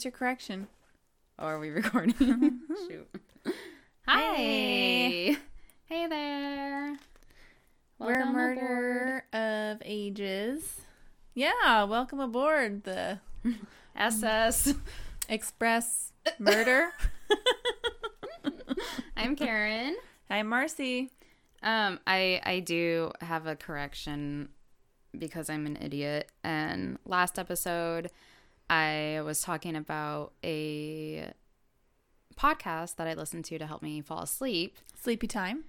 What's your correction? Oh, are we recording? Shoot. Hi. Hey. Hey there. We're Welcome murder of ages. Yeah, welcome aboard the. SS. Express Murder. I'm Karen. Hi, Marcy. Um, I I do have a correction because I'm an idiot. And last episode, I was talking about a podcast that I listened to to help me fall asleep. Sleepy time.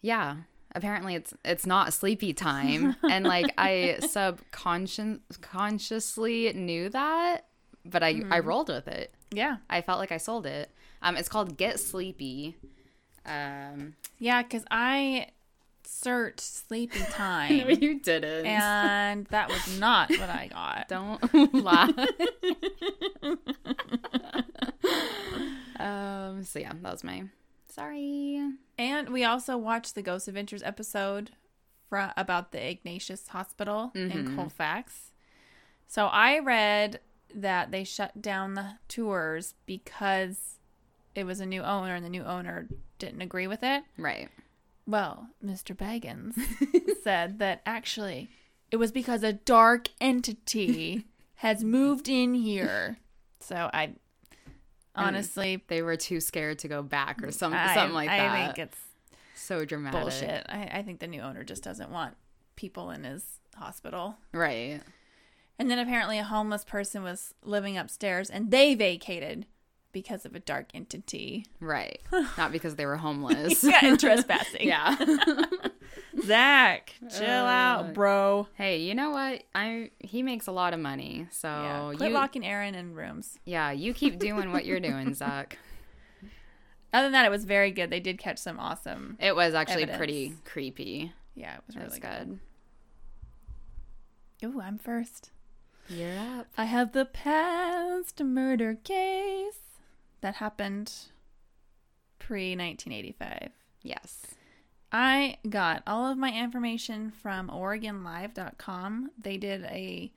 Yeah. Apparently it's it's not sleepy time and like I subconscious consciously knew that, but I I rolled with it. Yeah. I felt like I sold it. Um it's called Get Sleepy. Um Yeah, because I searched sleepy no time. you didn't. and that was not what I got. Don't laugh. um so yeah, that was my sorry. And we also watched the Ghost Adventures episode about the Ignatius Hospital in Colfax. So I read that they shut down the tours because it was a new owner and the new owner didn't agree with it. Right. Well, Mr. Baggins said that actually it was because a dark entity has moved in here. So I honestly They were too scared to go back or some, I, something like I that. I think it's so dramatic. bullshit. I, I think the new owner just doesn't want people in his hospital. Right. And then apparently a homeless person was living upstairs and they vacated because of a dark entity. Right. Not because they were homeless. Yeah, and trespassing. yeah. Zach, chill Uh, out, bro. hey, you know what? I he makes a lot of money. So Yeah. Quit you locking Aaron in rooms. Yeah, you keep doing what you're doing, Zach. Other than that, it was very good. They did catch some awesome. It was actually Evidence. pretty creepy. Yeah, it was That was really good. good. Ooh, I'm first. You're up. I have the past murder case that happened pre 1985. Yes. I got all of my information from OregonLive.com. They did a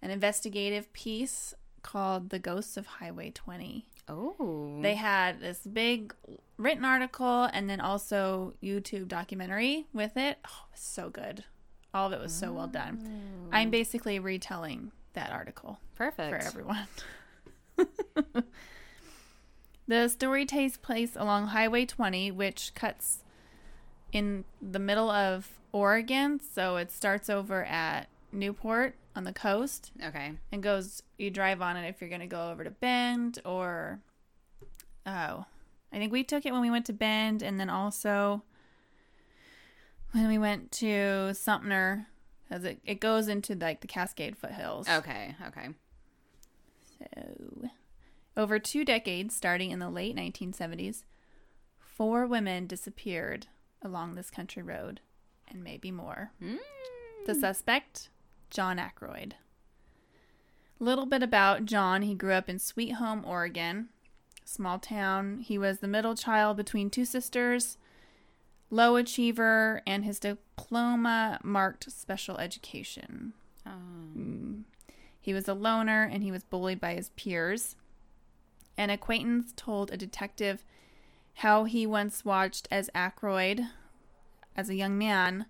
an investigative piece called "The Ghosts of Highway 20." Oh. They had this big written article and then also YouTube documentary with it. Oh, it was so good. All of it was so well done. I'm mm. basically retelling that article perfect. for everyone. the story takes place along Highway 20, which cuts in the middle of Oregon. So it starts over at Newport on the coast Okay. and goes, you drive on it if you're going to go over to Bend or, oh, I think we took it when we went to Bend and then also when we went to Sumter. Because it, it goes into like the Cascade foothills. Okay. Okay. So, over two decades, starting in the late 1970s, four women disappeared along this country road, and maybe more. Mm. The suspect, John Ackroyd. Little bit about John. He grew up in Sweet Home, Oregon, small town. He was the middle child between two sisters, low achiever, and his diploma marked special education. Oh. Mm. He was a loner and he was bullied by his peers. An acquaintance told a detective how he once watched as Ackroyd, as a young man,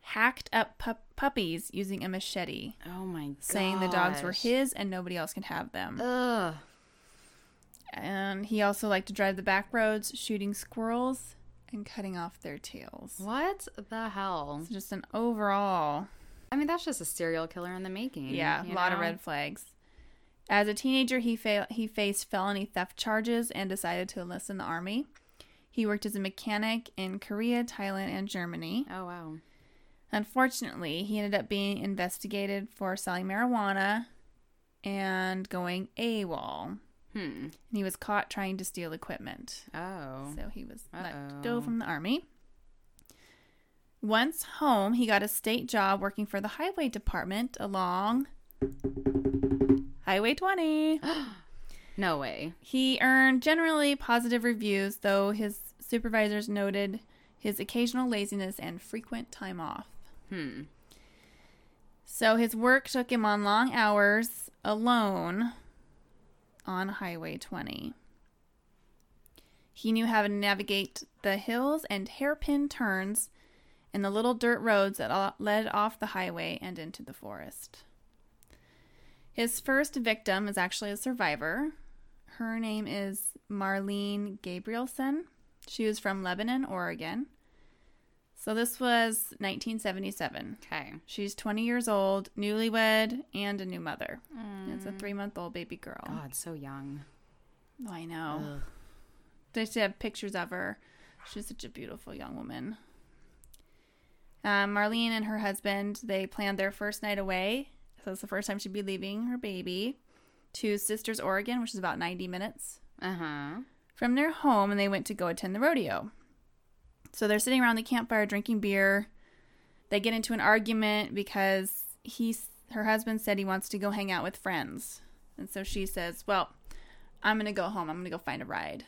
hacked up pup- puppies using a machete, Oh my god. saying the dogs were his and nobody else could have them. Ugh. And he also liked to drive the back roads, shooting squirrels and cutting off their tails. What the hell? So just an overall I mean, that's just a serial killer in the making. Yeah, a lot of red flags. As a teenager, he fa- he faced felony theft charges and decided to enlist in the army. He worked as a mechanic in Korea, Thailand, and Germany. Oh wow. Unfortunately, he ended up being investigated for selling marijuana and going AWOL. Hmm. And he was caught trying to steal equipment. Oh. So he was let Uh-oh. go from the army. Once home, he got a state job working for the highway department along Highway 20. No way. He earned generally positive reviews, though his supervisors noted his occasional laziness and frequent time off. Hmm. So his work took him on long hours, alone on Highway 20. He knew how to navigate the hills and hairpin turns and the little dirt roads that led off the highway and into the forest. His first victim is actually a survivor. Her name is Marlene Gabrielson. She was from Lebanon, Oregon. So this was 1977. Okay. She's 20 years old, newlywed, and a new mother. Mm. It's a three month old baby girl. God, so young. Oh, I know. Ugh. They used to have pictures of her. She's such a beautiful young woman. Um, Marlene and her husband, they planned their first night away. So it's the first time she'd be leaving her baby to Sisters, Oregon, which is about 90 minutes uh-huh. from their home, and they went to go attend the rodeo. So they're sitting around the campfire drinking beer. They get into an argument because he's her husband said he wants to go hang out with friends. And so she says, Well, I'm going to go home. I'm going to go find a ride.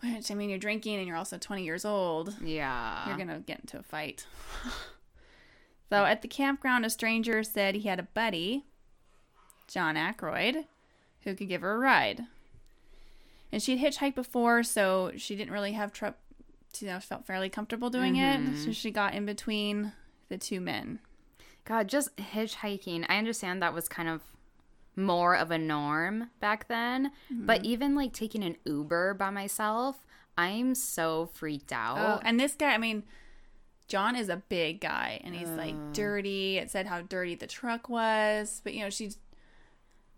Which, I mean, you're drinking and you're also 20 years old. Yeah. You're going to get into a fight. so at the campground, a stranger said he had a buddy, John Ackroyd, who could give her a ride. And she'd hitchhiked before, so she didn't really have trouble you know, felt fairly comfortable doing mm-hmm. it. So she got in between the two men. God, just hitchhiking. I understand that was kind of more of a norm back then, mm-hmm. but even like taking an Uber by myself, I'm so freaked out. Oh, and this guy, I mean, John is a big guy and he's like mm. dirty. It said how dirty the truck was, but you know, she's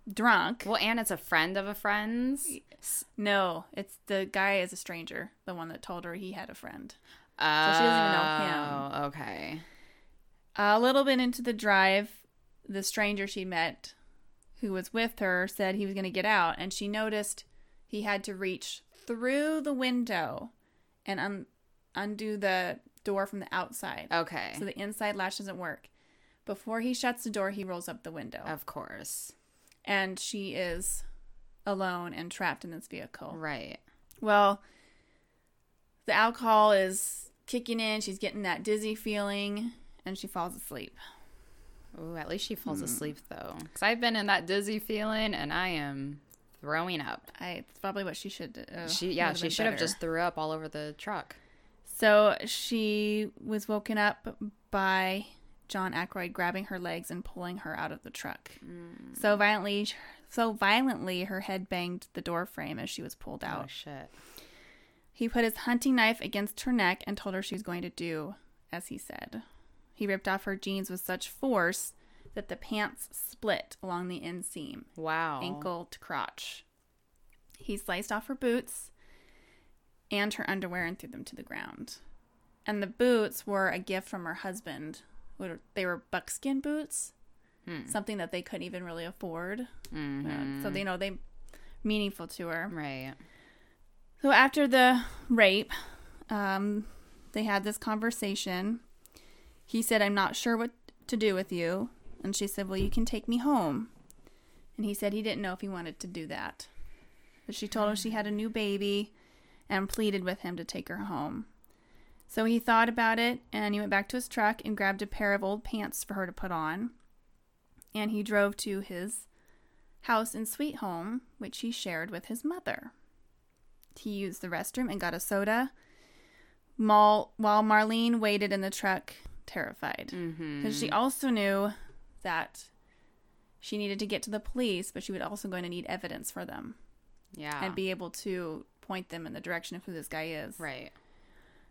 drunk. Well, and it's a friend of a friend's. No, it's the guy is a stranger. The one that told her he had a friend. Oh, so she doesn't even know him. Oh, okay. A little bit into the drive, the stranger she met, who was with her, said he was going to get out, and she noticed he had to reach through the window and un- undo the door from the outside. Okay. So the inside latch doesn't work. Before he shuts the door, he rolls up the window. Of course and she is alone and trapped in this vehicle. Right. Well, the alcohol is kicking in. She's getting that dizzy feeling, and she falls asleep. Oh, at least she falls hmm. asleep though, because I've been in that dizzy feeling, and I am throwing up. I, it's probably what she should. Uh, she yeah, she should better. have just threw up all over the truck. So she was woken up by John Ackroyd grabbing her legs and pulling her out of the truck. Mm. So violently, so violently, her head banged the door frame as she was pulled out. Oh shit! He put his hunting knife against her neck and told her she was going to do as he said. He ripped off her jeans with such force that the pants split along the inseam. Wow! Ankle to crotch. He sliced off her boots and her underwear and threw them to the ground. And the boots were a gift from her husband they were buckskin boots, hmm. something that they couldn't even really afford. Mm-hmm. Uh, so they know they meaningful to her. Right. So after the rape, um, they had this conversation. He said, "I'm not sure what to do with you," and she said, "Well, you can take me home." And he said he didn't know if he wanted to do that, but she told him she had a new baby, and pleaded with him to take her home. So he thought about it and he went back to his truck and grabbed a pair of old pants for her to put on. And he drove to his house in Sweet Home, which he shared with his mother. He used the restroom and got a soda while Marlene waited in the truck, terrified. Because mm-hmm. she also knew that she needed to get to the police, but she was also going to need evidence for them. Yeah. And be able to point them in the direction of who this guy is. Right.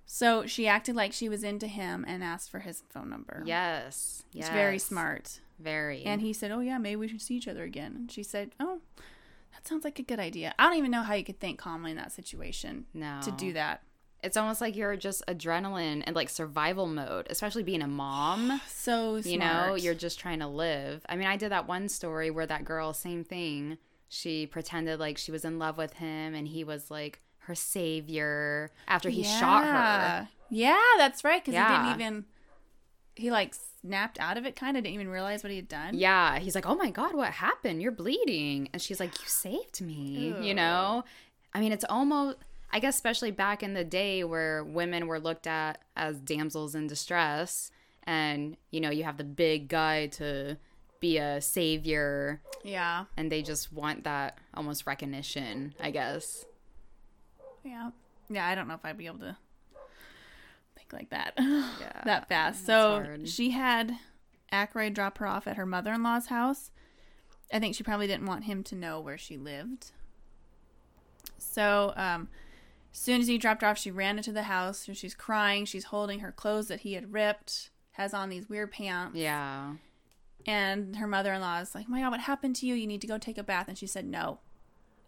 So she acted like she was into him and asked for his phone number. Yes. Yes. It's very smart. Very. And he said, Oh, yeah, maybe we should see each other again. And she said, Oh, that sounds like a good idea. I don't even know how you could think calmly in that situation. No. To do that. It's almost like you're just adrenaline and like survival mode, especially being a mom. so smart. You know, you're just trying to live. I mean, I did that one story where that girl, same thing. She pretended like she was in love with him and he was like her savior after he yeah. shot her. Yeah, that's right. Because yeah. he didn't even. He like snapped out of it, kind of didn't even realize what he had done. Yeah, he's like, "Oh my god, what happened? You're bleeding," and she's like, "You saved me." Ew. You know, I mean, it's almost. I guess especially back in the day where women were looked at as damsels in distress, and you know, you have the big guy to be a savior Yeah. and they just want that almost recognition, I guess. Yeah. Yeah, I don't know if I'd be able to think like that. Yeah. that fast. So hard. she had Ackroyd drop her off at her mother in law's house. I think she probably didn't want him to know where she lived. So, um, as soon as he dropped off, she ran into the house and she's crying. She's holding her clothes that he had ripped, has on these weird pants. Yeah. And her mother in law is like, My God, what happened to you? You need to go take a bath. And she said, No,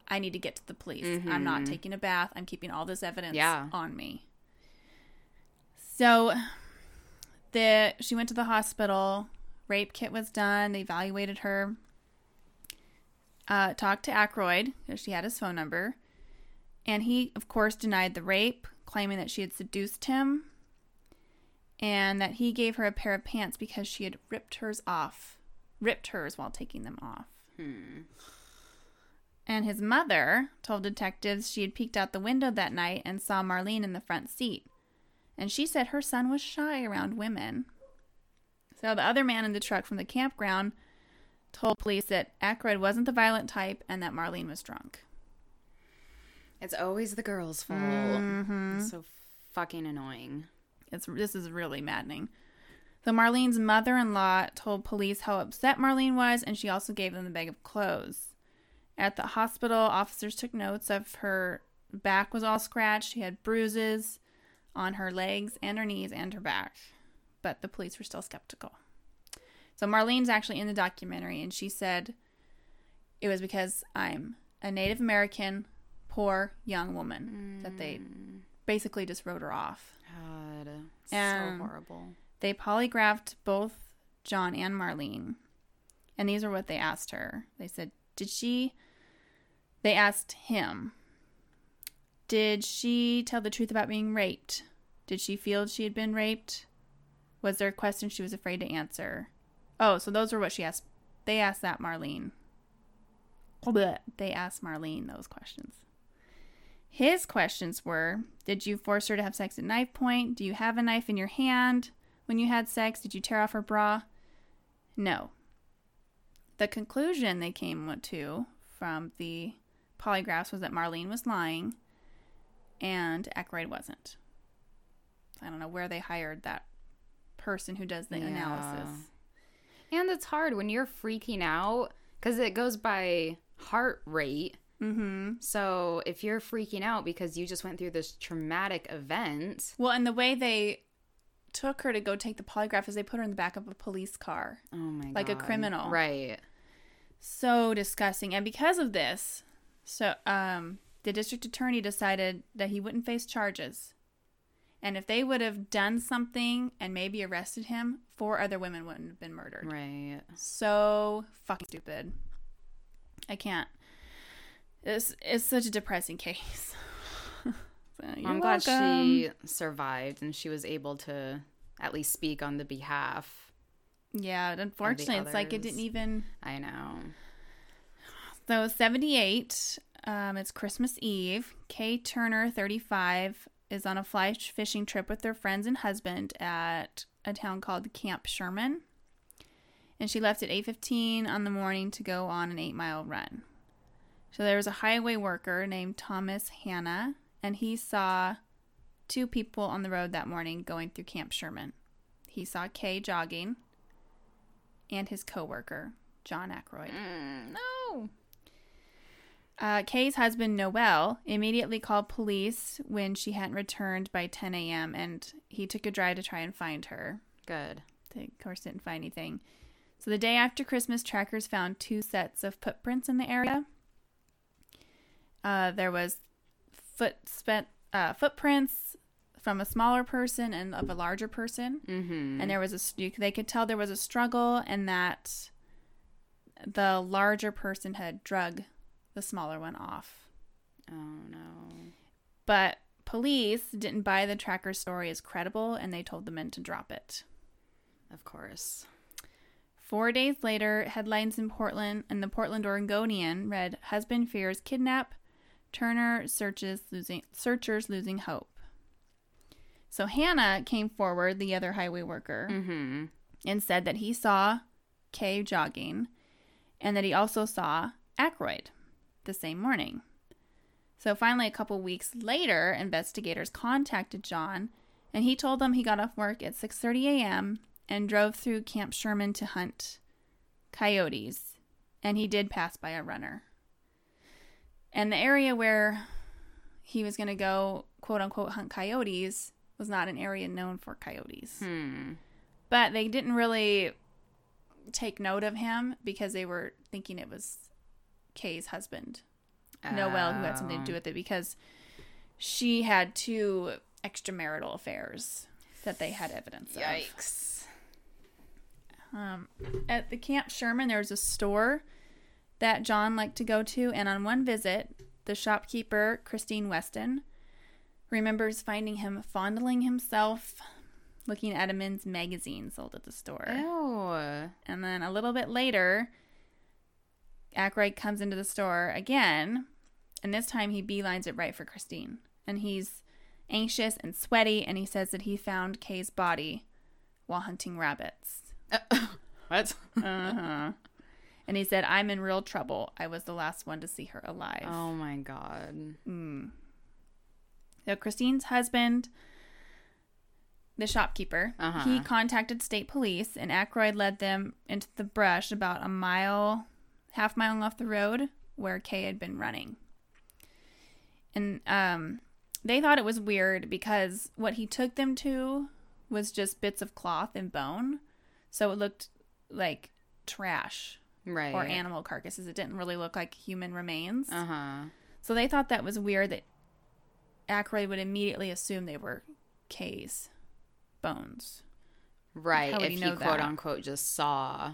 I need to get to the police. I'm not taking a bath. I'm keeping all this evidence Yeah. on me. So the she went to the hospital. Rape kit was done. They evaluated her. Uh, talked to Ackroyd because she had his phone number. And he, of course, denied the rape, claiming that she had seduced him and that he gave her a pair of pants because she had ripped hers off, ripped hers while taking them off. And his mother told detectives she had peeked out the window that night and saw Marlene in the front seat. And she said her son was shy around women. So the other man in the truck from the campground told police that Ackroyd wasn't the violent type and that Marlene was drunk. It's always the girl's fault. Mm-hmm. So fucking annoying. It's this is really maddening. So Marlene's mother-in-law told police how upset Marlene was, and she also gave them the bag of clothes. At the hospital, officers took notes of her back was all scratched. She had bruises on her legs and her knees and her back, but the police were still skeptical. So Marlene's actually in the documentary, and she said it was because I'm a Native American, poor young woman that they mm. basically just wrote her off. God. And- so horrible. They polygraphed both John and Marlene. And these are what they asked her. They said, Did she. They asked him, Did she tell the truth about being raped? Did she feel she had been raped? Was there a question she was afraid to answer? Oh, so those were what she asked. They asked that Marlene. Blech. They asked Marlene those questions. His questions were Did you force her to have sex at knife point? Do you have a knife in your hand when you had sex? Did you tear off her bra? No. The conclusion they came to from the polygraphs was that Marlene was lying and Ackroyd wasn't. I don't know where they hired that person who does the Yeah. analysis. And it's hard when you're freaking out because it goes by heart rate. Mm-hmm. So if you're freaking out because you just went through this traumatic event, Well, and the way they took her to go take the polygraph is they put her in the back of a police car. oh my god, Like a criminal. right? so disgusting and because of this so um the district attorney decided that he wouldn't face charges and if they would have done something and maybe arrested him four other women wouldn't have been murdered Right. so fucking stupid i can't it's it's such a depressing case So, I'm glad welcome. she survived and she was able to at least speak on the behalf. yeah unfortunately it's like it didn't even I know. So 78, um, it's Christmas Eve. Kay Turner, 35, is on a fly fishing trip with their friends and husband at a town called Camp Sherman. And she left at 8.15 on the morning to go on an eight-mile run. So there was a highway worker named Thomas Hanna, and he saw two people on the road that morning going through Camp Sherman. He saw Kay jogging and his coworker, John Ackroyd. Mm, no. Uh, Kay's husband, Noel, immediately called police when she hadn't returned by 10 a.m., and he took a drive to try and find her. Good. They, of course, didn't find anything. So the day after Christmas, trackers found two sets of footprints in the area. Uh, there was foot spent, uh, footprints from a smaller person and of a larger person Mm-hmm. and there was a they could tell there was a struggle and that the larger person had drug the smaller one off oh no. but police didn't buy the tracker's story as credible and they told the men to drop it Of course. four days later headlines in portland and the portland oregonian read husband fears kidnap turner searches losing searchers losing hope so hannah came forward the other highway worker Mm-hmm. and said that he saw Kay jogging and that he also saw Ackroyd the same morning. So finally, a couple weeks later, investigators contacted John, and he told them he got off work at 6:30 a.m. and drove through Camp Sherman to hunt coyotes, and he did pass by a runner. And the area where he was going to go, quote unquote, hunt coyotes was not an area known for coyotes. Hmm. But they didn't really take note of him because they were thinking it was Kay's husband, Noel, who had something to do Oh. with it because she had two extramarital affairs that they had evidence of. Yikes. Um, at the Camp Sherman, there was a store that John liked to go to, and on one visit, the shopkeeper, Christine Weston, remembers finding him fondling himself looking at a men's magazine sold at the store. Ew. And then a little bit later, Ackroyd comes into the store again, and this time he beelines it right for Christine. And he's anxious and sweaty, and he says that he found Kay's body while hunting rabbits. What? Uh huh. And he said, I'm in real trouble. I was the last one to see her alive. Oh my god. Mm. So Christine's husband, the shopkeeper, Uh-huh. he contacted state police, and Ackroyd led them into the brush about a mile, half mile off the road where Kay had been running. And um, they thought it was weird because what he took them to was just bits of cloth and bone, so it looked like trash Right. or animal carcasses. It didn't really look like human remains. Uh huh. So they thought that was weird that Ackroyd would immediately assume they were Kay's bones. Right. How if he know quote unquote just saw.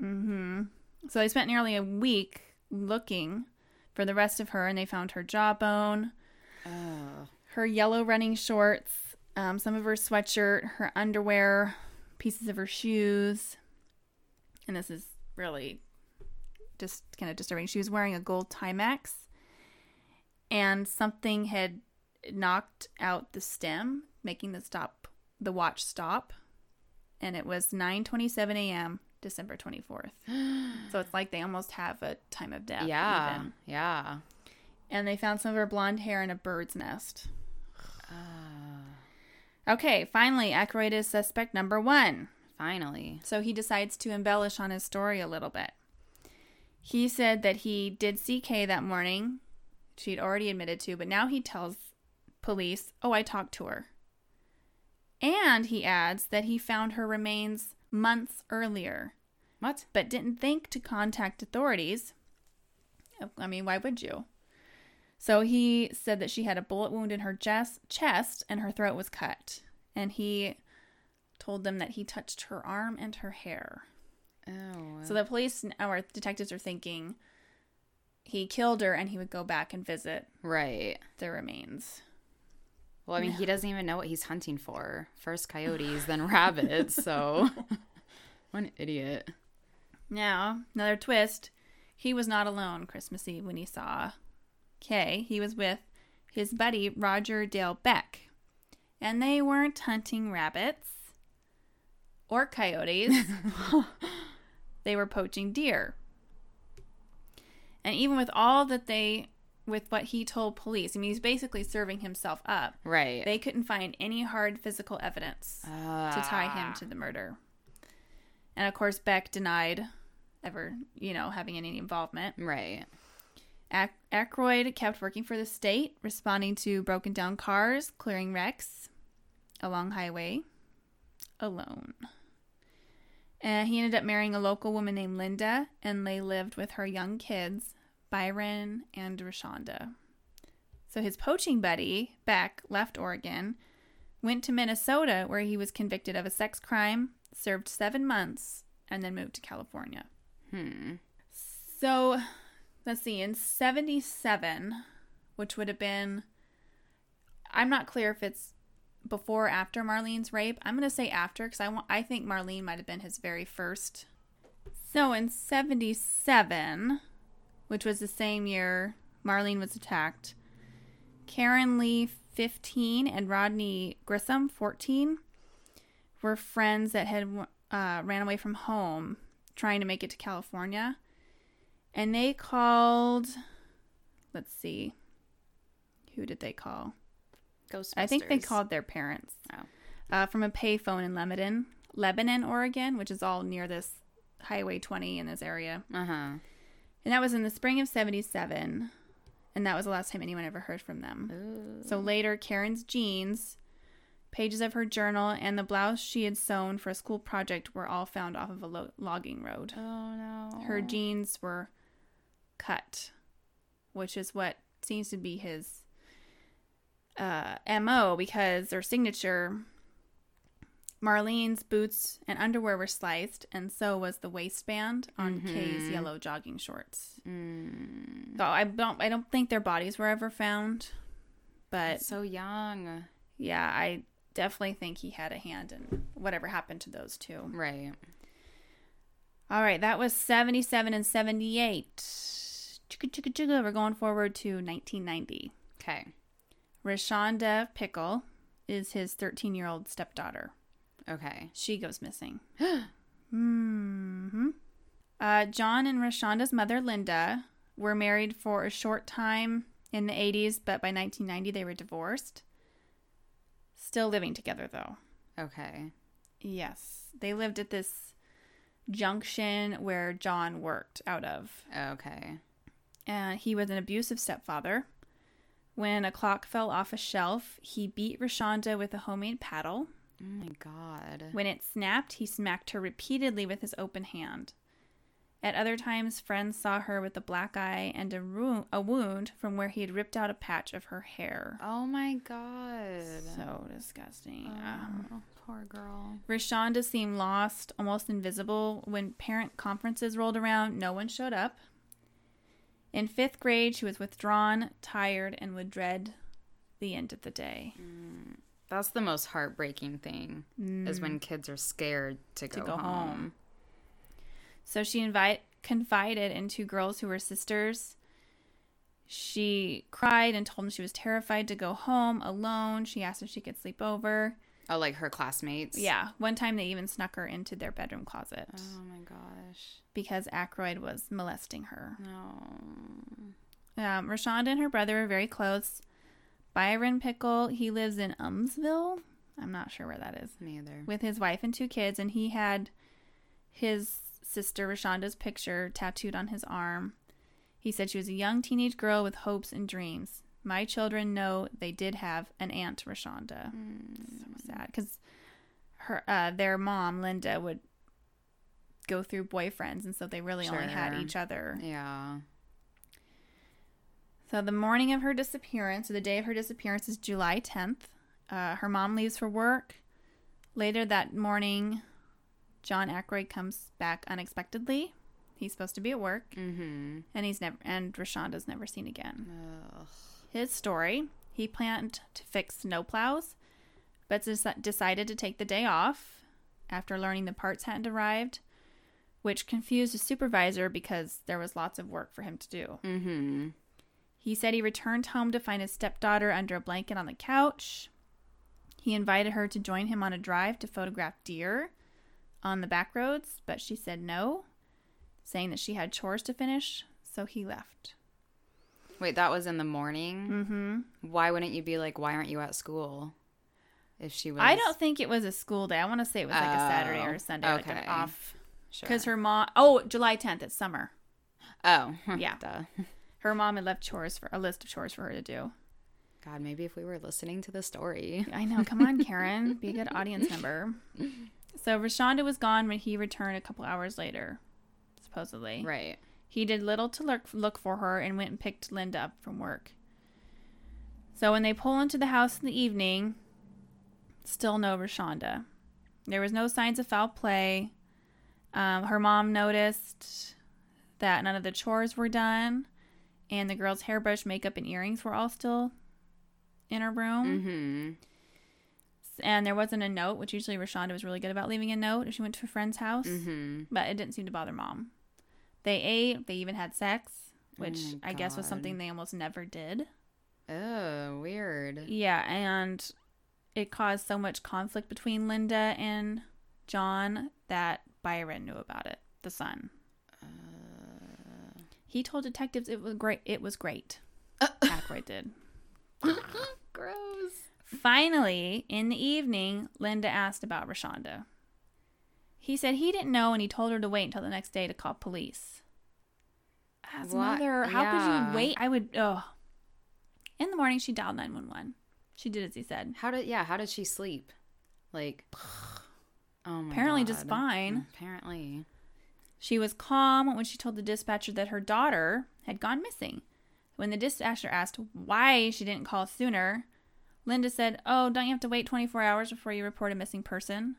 Mm-hmm. So they spent nearly a week looking for the rest of her, and they found her jawbone, Oh. her yellow running shorts, um, some of her sweatshirt, her underwear, pieces of her shoes. And this is really just kind of disturbing. She was wearing a gold Timex, and something had knocked out the stem, making the stop, the watch stop. And it was 9:27 a.m. December 24th. so it's like they almost have a time of death. yeah. even. Yeah. And they found some of her blonde hair in a bird's nest. Uh, Okay, finally, Ackroyd is suspect number one. Finally. So he decides to embellish on his story a little bit. He said that he did see Kay that morning. She'd already admitted to, but now he tells police, Oh, I talked to her. And he adds that he found her remains months earlier, What? but didn't think to contact authorities. Oh, I mean, why would you? So he said that she had a bullet wound in her chest, chest and her throat was cut. And he told them that he touched her arm and her hair. Oh. So the police or detectives are thinking he killed her and he would go back and visit right. the remains. Well, I mean, he doesn't even know what he's hunting for. First coyotes, then rabbits. So, what an idiot. Now, another twist. He was not alone Christmas Eve when he saw Kay. He was with his buddy Roger Dale Beck. And they weren't hunting rabbits or coyotes. they were poaching deer. And even with all that they with what he told police, I mean he's basically serving himself up. Right. They couldn't find any hard physical evidence to tie him ah. to the murder. And of course, Beck denied ever, you know, having any involvement. Right. Ac- Ackroyd kept working for the state, responding to broken down cars, clearing wrecks along highway alone. And he ended up marrying a local woman named Linda, and they lived with her young kids, Byron and Rashanda. So his poaching buddy, Beck, left Oregon, went to Minnesota, where he was convicted of a sex crime, served seven months, and then moved to California. Hmm. So, let's see, in 77, which would have been, I'm not clear if it's before or after Marlene's rape. I'm going to say after because I, want, I think Marlene might have been his very first. So, in 77, which was the same year Marlene was attacked, Karen Lee, 15, and Rodney Grissom, 14, were friends that had uh, ran away from home trying to make it to California. And they called, let's see, who did they call? Ghostbusters. I think they called their parents Oh. uh, from a payphone in Lebanon, Lebanon, Oregon, which is all near this Highway 20 in this area. Uh huh. And that was in the spring of 77. And that was the last time anyone ever heard from them. So later, Karen's jeans, pages of her journal, and the blouse she had sewn for a school project were all found off of a lo- logging road. Oh no. Her jeans were cut, which is what seems to be his uh, MO because their signature. Marlene's boots and underwear were sliced, and so was the waistband on Kay's yellow jogging shorts. Mm. So I don't, I don't think their bodies were ever found, but so young. yeah, I definitely think he had a hand in whatever happened to those two. Right. All right, that was 77 and 78. Chugga, chugga, chugga. We're going forward to 1990. Okay. Rashanda Pickle is his 13 year old stepdaughter. Okay. She goes missing. hmm uh, John and Rashanda's mother, Linda, were married for a short time in the 80s, but by 1990 they were divorced. Still living together, though. Okay. Yes. They lived at this junction where John worked out of. Okay. Uh, he was an abusive stepfather. When a clock fell off a shelf, he beat Rashanda with a homemade paddle. Oh my god. When it snapped, he smacked her repeatedly with his open hand. At other times, friends saw her with a black eye and a, ru- a wound from where he had ripped out a patch of her hair. Oh my god. So disgusting. Um, Oh, poor girl. Rashanda seemed lost, almost invisible. When parent conferences rolled around, no one showed up. In fifth grade, she was withdrawn, tired, and would dread the end of the day. That's the most heartbreaking thing is when kids are scared to go, Mm. go home. home. So she invite, confided in two girls who were sisters. She cried and told them she was terrified to go home alone. She asked if she could sleep over. Oh, like her classmates. Yeah, one time they even snuck her into their bedroom closet Oh my gosh. because Ackroyd was molesting her. No. Um, Rashanda and her brother are very close. Byron Pickle, he lives in Aumsville. I'm not sure where that is. Me either. With his wife and two kids, and he had his sister Rashanda's picture tattooed on his arm. He said she was a young teenage girl with hopes and dreams. My children know they did have an aunt Rashanda. So sad because her uh, their mom Linda would go through boyfriends, and so they really only had each other. Yeah. So the morning of her disappearance, or the day of her disappearance, is July 10th. Uh, her mom leaves for work. Later that morning, John Ackroyd comes back unexpectedly. He's supposed to be at work, Mm-hmm. and he's never and Rashanda's never seen again. Ugh. His story: He planned to fix snowplows, but decided to take the day off after learning the parts hadn't arrived, which confused his supervisor because there was lots of work for him to do. Mm-hmm. He said he returned home to find his stepdaughter under a blanket on the couch. He invited her to join him on a drive to photograph deer on the back roads, but she said no, saying that she had chores to finish, so he left. Wait, that was in the morning. Mm-hmm. Why wouldn't you be like, why aren't you at school? If she was, I don't think it was a school day. I want to say it was like a Saturday or Oh, a Sunday, like an okay. off. Sure. Because her mom, oh, July 10th, it's summer. oh Yeah. Duh. Her mom had left chores for a list of chores for her to do. God, maybe if we were listening to the story. I know. Come on, Karen. Be a good audience member. So Rashanda was gone when he returned a couple hours later, supposedly. Right. He did little to look, look for her and went and picked Linda up from work. So when they pull into the house in the evening, still no Rashanda. There was no signs of foul play. Um, her mom noticed that none of the chores were done, and the girl's hairbrush, makeup, and earrings were all still in her room. Mm-hmm. And there wasn't a note, which usually Rashanda was really good about leaving a note if she went to a friend's house. Mm-hmm. But it didn't seem to bother mom. They ate, they even had sex, oh which Oh I guess was something they almost never did. Oh, weird. Yeah, and it caused so much conflict between Linda and John that Byron knew about it. the son. Uh. He told detectives it was great. It was great. Ackroyd did. Gross. Finally, in the evening, Linda asked about Rashanda. He said he didn't know and he told her to wait until the next day to call police. As What? mother, how could you wait? I would, oh. In the morning, she dialed 911. She did as he said. How did yeah? How did she sleep? Like, oh my god. Apparently just fine. Apparently, She was calm when she told the dispatcher that her daughter had gone missing. When the dispatcher asked why she didn't call sooner, Linda said, Oh, don't you have to wait 24 hours before you report a missing person?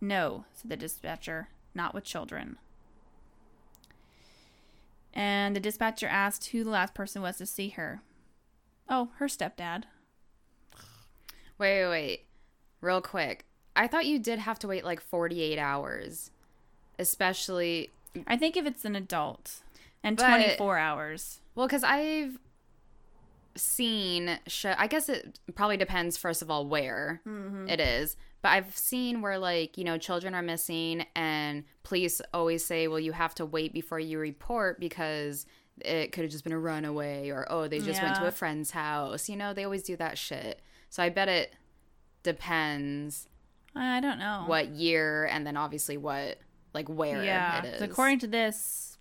No, said the dispatcher, not with children. And the dispatcher asked who the last person was to see her. Oh, her stepdad. wait, wait, wait, real quick. I thought you did have to wait like forty-eight hours, especially I think if it's an adult, and But- 24 hours. Well, because I've seen show. I guess it probably depends. First of all, where mm-hmm. it is, but I've seen where like you know children are missing, and police always say, "Well, you have to wait before you report because." It could have just been a runaway, or oh, they just went to a friend's house. You know, they always do that shit. So I bet it depends I don't know. what year, and then obviously what, like where yeah, it is. according to this,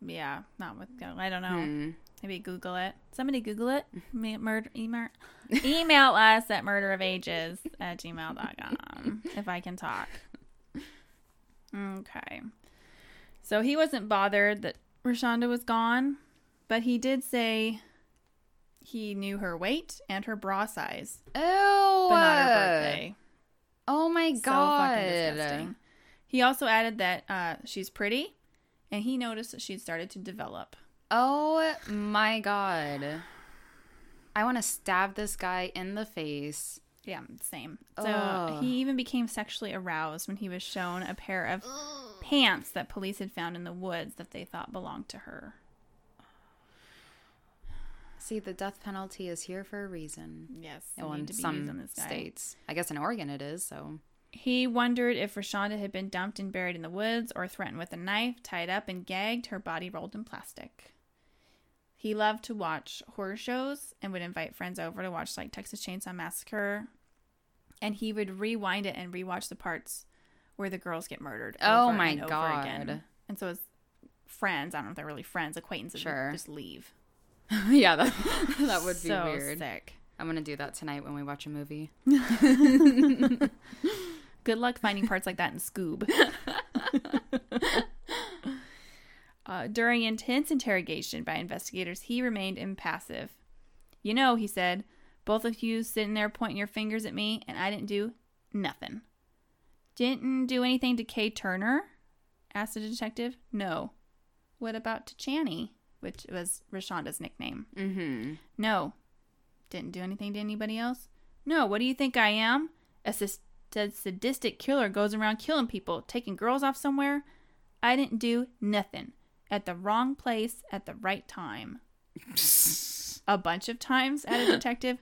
yeah, not with I don't know. Hmm. Maybe Google it. Somebody Google it. Murder email email us at murderofages at gmail.com if I can talk. Okay. So he wasn't bothered that Rashanda was gone, but he did say he knew her weight and her bra size, Oh, but not her birthday. Oh my So god. fucking disgusting. He also added that uh, she's pretty, and he noticed that she'd started to develop. Oh my god. I want to stab this guy in the face. Yeah, same. So Ugh. he even became sexually aroused when he was shown a pair of pants that police had found in the woods that they thought belonged to her. See, the death penalty is here for a reason. Yes, Well, in to be used on some this states. I guess in Oregon it is, so. He wondered if Rashanda had been dumped and buried in the woods or threatened with a knife, tied up and gagged, her body rolled in plastic. He loved to watch horror shows and would invite friends over to watch like Texas Chainsaw Massacre. And he would rewind it and rewatch the parts where the girls get murdered. Oh my and God. again. And so his friends, I don't know if they're really friends, acquaintances, Sure. just leave. yeah, that, that would be so weird. sick. I'm going to do that tonight when we watch a movie. Good luck finding parts like that in Scoob. Uh, during intense interrogation by investigators, he remained impassive. You know, he said, both of you sitting there pointing your fingers at me, and I didn't do nothing. Didn't do anything to Kay Turner? asked the detective. No. What about to Channy, which was Rashanda's nickname? Mm-hmm. No. Didn't do anything to anybody else? No. What do you think I am? A sadistic killer goes around killing people, taking girls off somewhere? I didn't do nothing. At the wrong place at the right time. A bunch of times, added detective.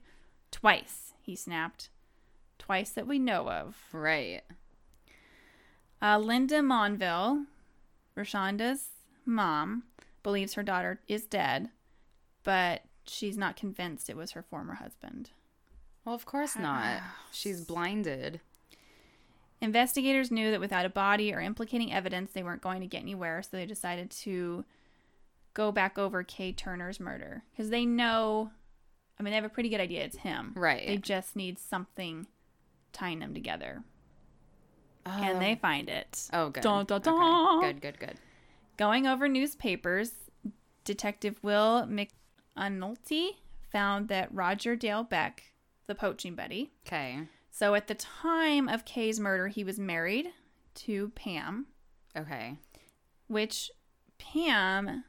Twice, he snapped. Twice that we know of. Right. Uh, Linda Monville, Rashanda's mom, believes her daughter is dead, but she's not convinced it was her former husband. Well, of course not. She's blinded. Investigators knew that without a body or implicating evidence, they weren't going to get anywhere, so they decided to go back over Kay Turner's murder because they know. I mean, they have a pretty good idea it's him. Right. They just need something tying them together, Oh. and they um, find it. Oh, good. Dun, dun, Okay. dun. Good, good, good. Going over newspapers, Detective Will McAnulty found that Roger Dale Beck, the poaching buddy, Okay. So at the time of Kay's murder, he was married to Pam, Okay. which Pam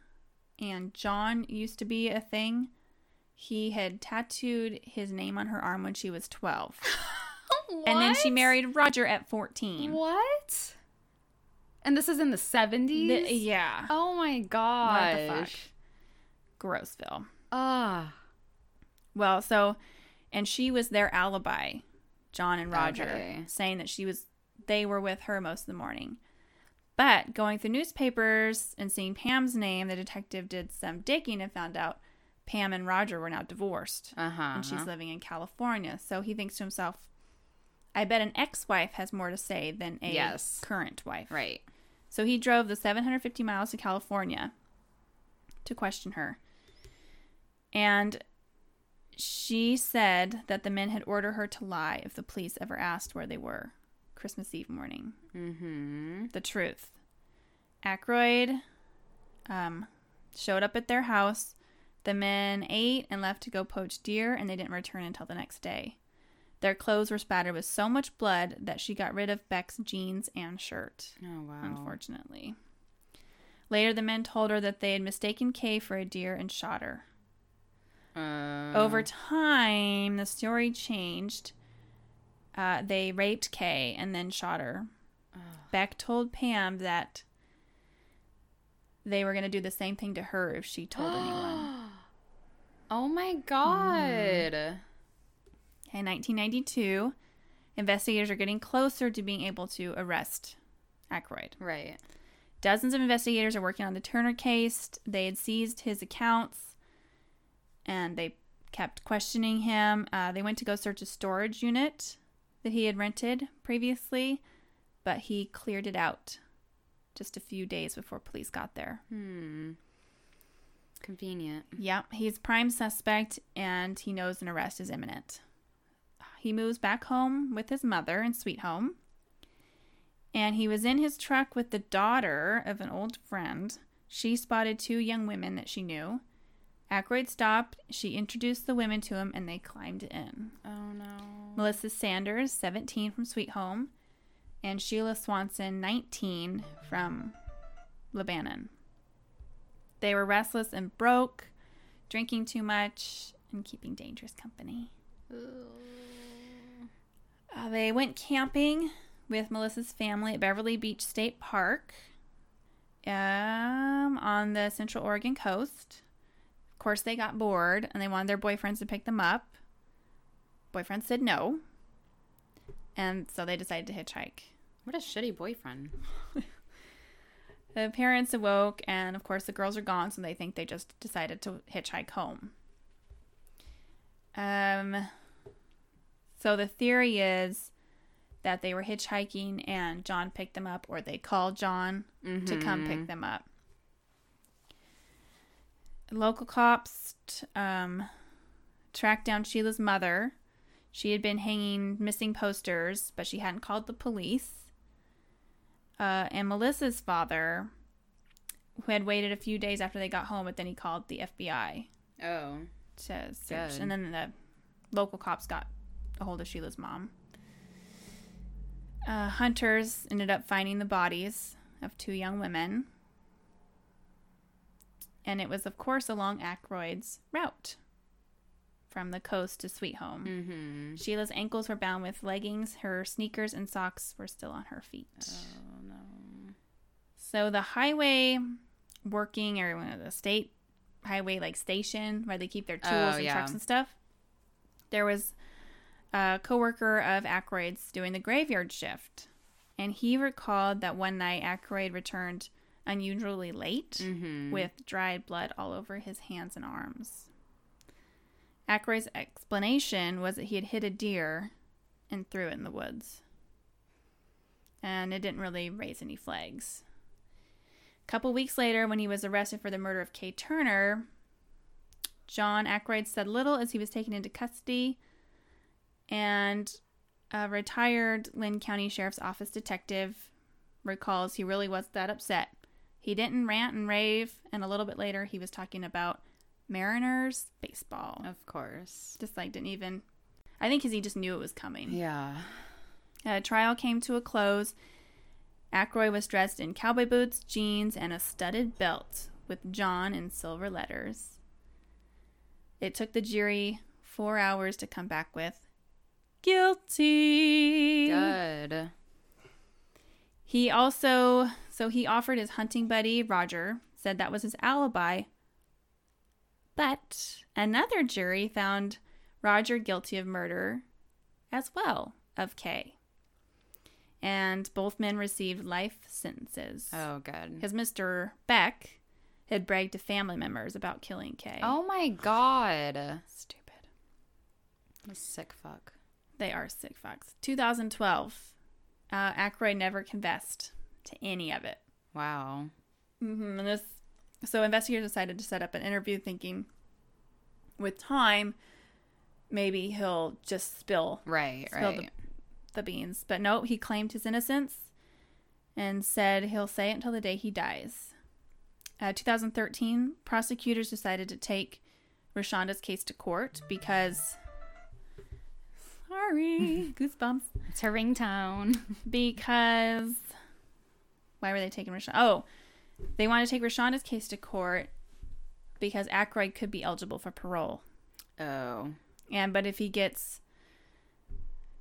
and John used to be a thing. He had tattooed his name on her arm when she was 12. And then she married Roger at 14. What? And this is in the 70s? The- yeah. Oh my What gosh. the fuck? Grossville. Ah. Well, so, and she was their alibi, John and Roger, Okay. saying that she was, they were with her most of the morning. But going through newspapers and seeing Pam's name, the detective did some digging and found out Pam and Roger were now divorced Uh huh. and she's living in California. So he thinks to himself, I bet an ex wife has more to say than a Yes. current wife. right. So he drove the 750 miles to California to question her. And she said that the men had ordered her to lie if the police ever asked where they were Christmas Eve morning. Mm-hmm. The truth. Ackroyd um, showed up at their house. The men ate and left to go poach deer, and they didn't return until the next day. Their clothes were spattered with so much blood that she got rid of Beck's jeans and shirt Oh wow. unfortunately. Later, the men told her that they had mistaken Kay for a deer and shot her. Uh, Over time, the story changed. Uh, they raped Kay and then shot her. Beck told Pam that they were going to do the same thing to her if she told anyone. Oh my god. In 1992, investigators are getting closer to being able to arrest Ackroyd. Right. Dozens of investigators are working on the Turner case. They had seized his accounts and they kept questioning him. Uh, they went to go search a storage unit that he had rented previously, but he cleared it out just a few days before police got there. Hmm. Convenient. Yep, he's prime suspect and he knows an arrest is imminent. He moves back home with his mother in Sweet Home. And he was in his truck with the daughter of an old friend. She spotted two young women that she knew. Ackroyd stopped. She introduced the women to him and they climbed in. Oh no. Melissa Sanders, 17 from Sweet Home, and Sheila Swanson, 19 from Lebanon. They were restless and broke, drinking too much, and keeping dangerous company. Uh, they went camping with Melissa's family at Beverly Beach State Park um, on the Central Oregon coast. Of course, they got bored and they wanted their boyfriends to pick them up. Boyfriend said no. And so they decided to hitchhike. What a shitty boyfriend. The parents awoke, and of course, the girls are gone, so they think they just decided to hitchhike home. Um, so the theory is that they were hitchhiking and John picked them up, or they called John to come pick them up. Local cops um, tracked down Sheila's mother. She had been hanging missing posters, but she hadn't called the police. Uh, and Melissa's father, who had waited a few days after they got home, but then he called the FBI Oh. to search. Good. And then the local cops got a hold of Sheila's mom. Uh, hunters ended up finding the bodies of two young women. And it was, of course, along Ackroyd's route from the coast to Sweet Home. Mm-hmm. Sheila's ankles were bound with leggings. Her sneakers and socks were still on her feet. Oh no. So the highway working or one of the state highway like station where they keep their tools Oh, and yeah. trucks and stuff. There was a coworker of Ackroyd's doing the graveyard shift, and he recalled that one night Ackroyd returned unusually late Mm-hmm. with dried blood all over his hands and arms. Ackroyd's explanation was that he had hit a deer and threw it in the woods. And it didn't really raise any flags. A couple weeks later, when he was arrested for the murder of Kay Turner, John Ackroyd said little as he was taken into custody, and a retired Linn County Sheriff's Office detective recalls he really was that upset. He didn't rant and rave, and a little bit later, he was talking about Mariners baseball. Of course. Just like didn't even. I think because he just knew it was coming. Yeah. Uh, trial came to a close. Ackroyd was dressed in cowboy boots, jeans, and a studded belt with John in silver letters. It took the jury four hours to come back with guilty. Good. He also, so he offered his hunting buddy, Roger, said that was his alibi. But another jury found Roger guilty of murder as well of Kay. and both men received life sentences. Oh, good. Because Mr. Beck had bragged to family members about killing Kay. Oh my god. stupid. Sick fuck. They are sick fucks. 2012. Uh, Ackroyd never confessed to any of it. Wow. Mm-hmm. And this, so investigators decided to set up an interview, thinking, with time, maybe he'll just spill Right, Spill the- right. the beans. But no, he claimed his innocence and said he'll say it until the day he dies. Uh, 2013, prosecutors decided to take Rashanda's case to court because. Sorry, goosebumps. It's her ringtone. Because. Why were they taking Rashanda? Oh, they wanted to take Rashanda's case to court because Ackroyd could be eligible for parole. Oh. And but if he gets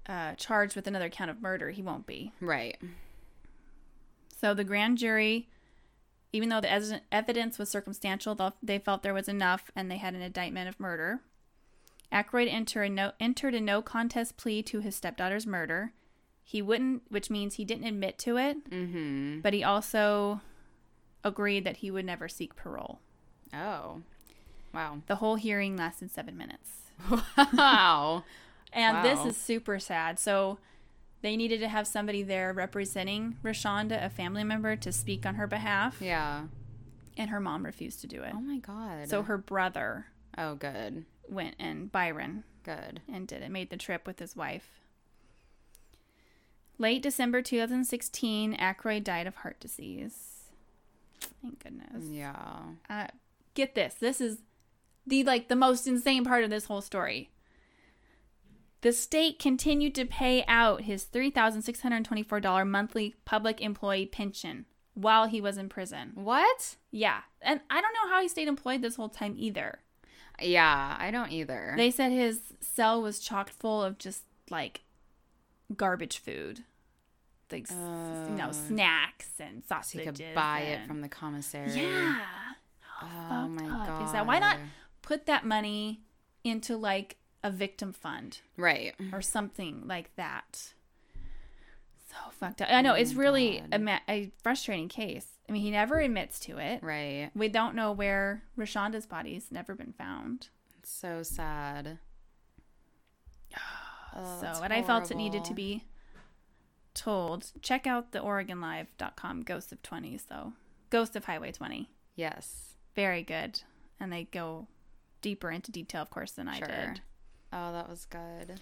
uh, charged with another count of murder, he won't be. Right. So the grand jury, even though the ev- evidence was circumstantial, they felt there was enough, and they had an indictment of murder. Ackroyd enter a no- entered a no contest plea to his stepdaughter's murder. He wouldn't, which means he didn't admit to it, Mm-hmm. but he also agreed that he would never seek parole. Oh. Wow. The whole hearing lasted seven minutes. Wow. And this is super sad. So they needed to have somebody there representing Rashanda, a family member, to speak on her behalf. yeah. And her mom refused to do it. Oh my god. So her brother Oh, good. went and Byron Good. and did it, made the trip with his wife. Late December 2016, Ackroyd died of heart disease. Thank goodness. Yeah. Uh, get this. This is the like the most insane part of this whole story. The state continued to pay out his $3,624 monthly public employee pension while he was in prison. What? Yeah. And I don't know how he stayed employed this whole time either. Yeah, I don't either. They said his cell was chocked full of just like garbage food. Like, you know, Uh, snacks and so you could buy it from the commissary. Yeah. Oh my up god. is that? Why not put that money into like a victim fund Right. or something like that? So fucked up. I know Oh it's really a, a frustrating case. I mean, he never admits to it. Right. We don't know where Rashanda's body's never been found. It's so sad. Oh, so, and I felt it needed to be told. Check out the OregonLive.com Ghost of 20s, though. Ghost of Highway 20. Yes. Very good. And they go deeper into detail, of course, than I Sure. did. Oh, that was good.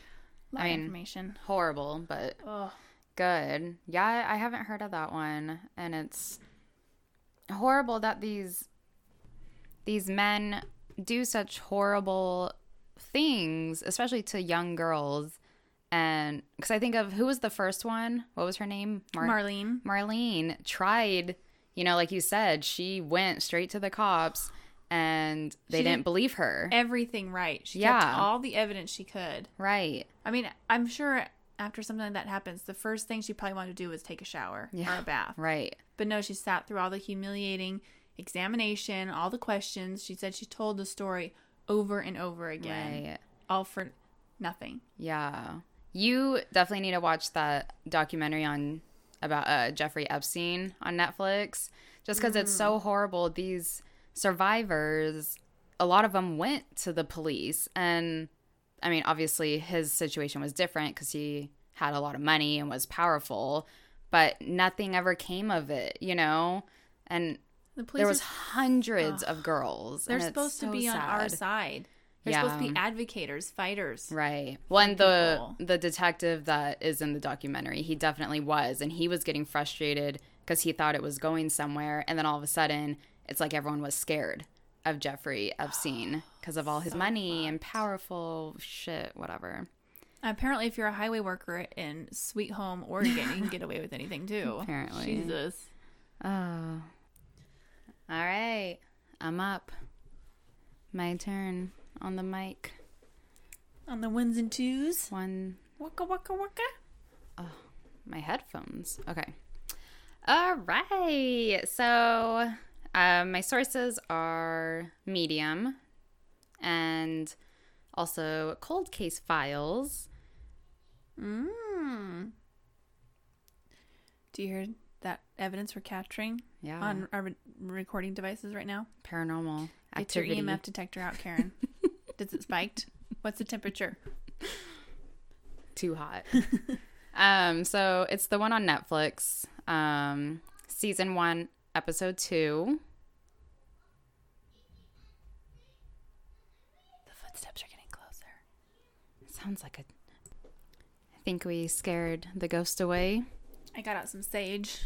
Lot I mean- information. Horrible, but Oh, good. Yeah, I haven't heard of that one, and it's horrible that these these men do such horrible things, especially to young girls. And because I think of who was the first one? What was her name? Mar- Marlene. Marlene tried, you know, like you said, she went straight to the cops and they didn't did- believe her. Everything right. She Yeah. kept all the evidence she could. Right. I mean, I'm sure after something like that happens, the first thing she probably wanted to do was take a shower Yeah. or a bath. Right. But no, she sat through all the humiliating examination, all the questions. She said she told the story over and over again, Right. all for nothing. Yeah. You definitely need to watch that documentary on about uh, Jeffrey Epstein on Netflix just because it's so horrible. These survivors, a lot of them went to the police. And I mean, obviously, his situation was different because he had a lot of money and was powerful, but nothing ever came of it, you know? And The police there was hundreds of girls. they're supposed to so be on our side. They're supposed to be Yeah. advocators, fighters. Right. Well, the the detective that is in the documentary, he definitely was, and he was getting frustrated because he thought it was going somewhere, and then all of a sudden, it's like everyone was scared of Jeffrey Epstein because of all his money and powerful shit, whatever. Apparently, if you're a highway worker in Sweet Home, Oregon, you can get away with anything too. Apparently. Jesus. Oh. All right, I'm up. My turn on the mic. On the ones and twos. One Waka waka waka. Oh, my headphones. Okay. All right. So, um, my sources are Medium and also Cold Case Files. Mm. Do you hear that evidence we're capturing Yeah. on our re- recording devices right now? paranormal activity. Get your. EMF detector out, Karen. Is it spiked? What's the temperature? Too hot. um, so it's the one on Netflix. Um, season one, episode two. The footsteps are getting closer. Sounds like a. I think we scared the ghost away. I got out some sage.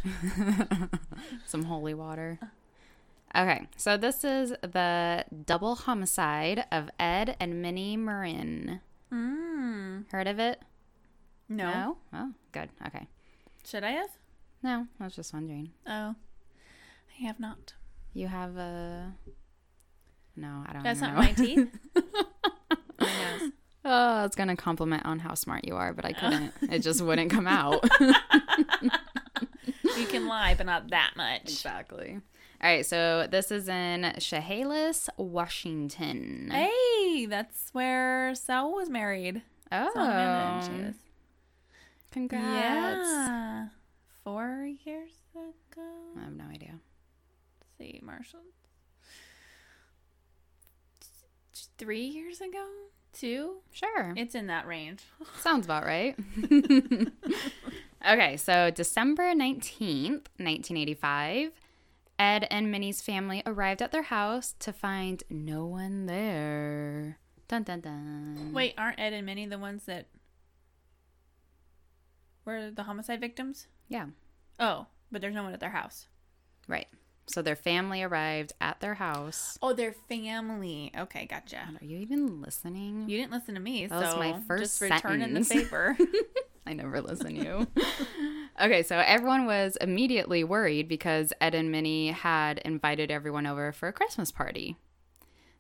Some holy water. Okay, so this is the double homicide of Ed and Minnie Maurin. Mm. Heard of it? No. Oh, good. Okay. Should I have? No, I was just wondering. Oh. I have not. You have a. No, I don't That's not know. my teeth. my nose. Oh, I was gonna compliment on how smart you are, but I couldn't. it just wouldn't come out. You can lie, but not that much. exactly. All right, so this is in Chehalis, Washington. Hey, that's where Sal was married. oh, and she was- congrats! Yeah. Four years ago. I have no idea. Let's see, Marshall. Three years ago? Two? Sure, It's in that range. sounds about right. okay, so December nineteenth, nineteen eighty-five. Ed and Minnie's family arrived at their house to find no one there. Dun dun dun. Wait, aren't Ed and Minnie the ones that were the homicide victims? Yeah, Oh, but there's no one at their house. right. So their family arrived at their house. Oh, their family. Okay, gotcha. Are you even listening? You didn't listen to me, That was my first just returning the paper. I never listen to you. okay, so everyone was immediately worried because Ed and Minnie had invited everyone over for a Christmas party.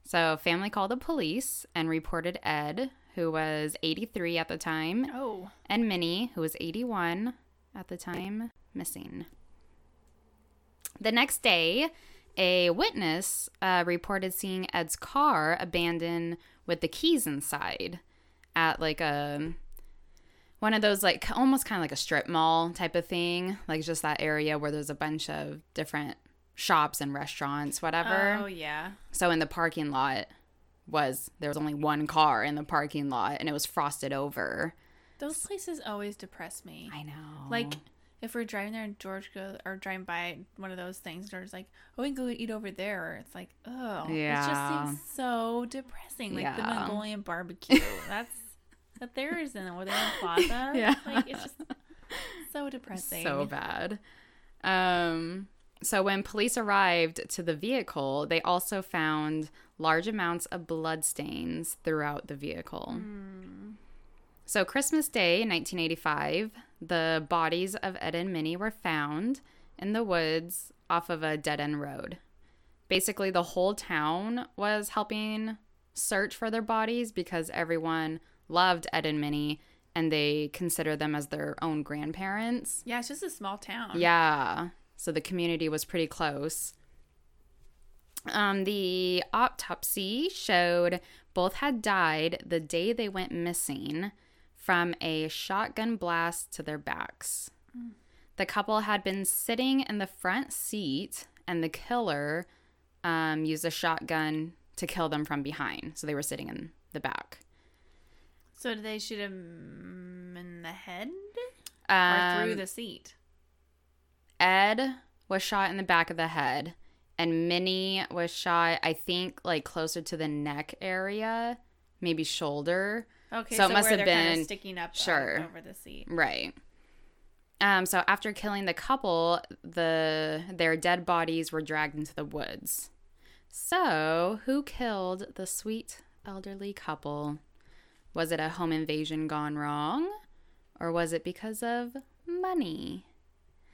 So family called the police and reported Ed, who was 83 at the time, oh, and Minnie, who was 81 at the time, missing. The next day, a witness uh, reported seeing Ed's car abandoned with the keys inside at like a one of those like almost kind of like a strip mall type of thing, like just that area where there's a bunch of different shops and restaurants, whatever. oh yeah. So in the parking lot was there was only one car in the parking lot and it was frosted over. Those places always depress me. I know. Like if we're driving there and George goes or driving by one of those things, George's like, "Oh, we can go eat over there." It's like, oh, it just seems so depressing. Like the Mongolian barbecue. That's that there is in in Plaza. Yeah. like it's just so depressing. so bad. Um, so when police arrived to the vehicle, they also found large amounts of blood stains throughout the vehicle. So Christmas Day, 1985, the bodies of Ed and Minnie were found in the woods off of a dead end road. Basically, the whole town was helping search for their bodies because everyone loved Ed and Minnie and they consider them as their own grandparents. Yeah, it's just a small town. Yeah. So the community was pretty close. Um, the autopsy showed both had died the day they went missing from a shotgun blast to their backs. The couple had been sitting in the front seat, and the killer um, used a shotgun to kill them from behind. So they were sitting in the back. So did they shoot him in the head or Um, through the seat? Ed was shot in the back of the head, and Minnie was shot, I think, like closer to the neck area, maybe shoulder. Okay, so so, it must where have been- of sticking up out sure. over the seat. Right. Um, so after killing the couple, the their dead bodies were dragged into the woods. So who killed the sweet elderly couple? Was it a home invasion gone wrong, or was it because of money?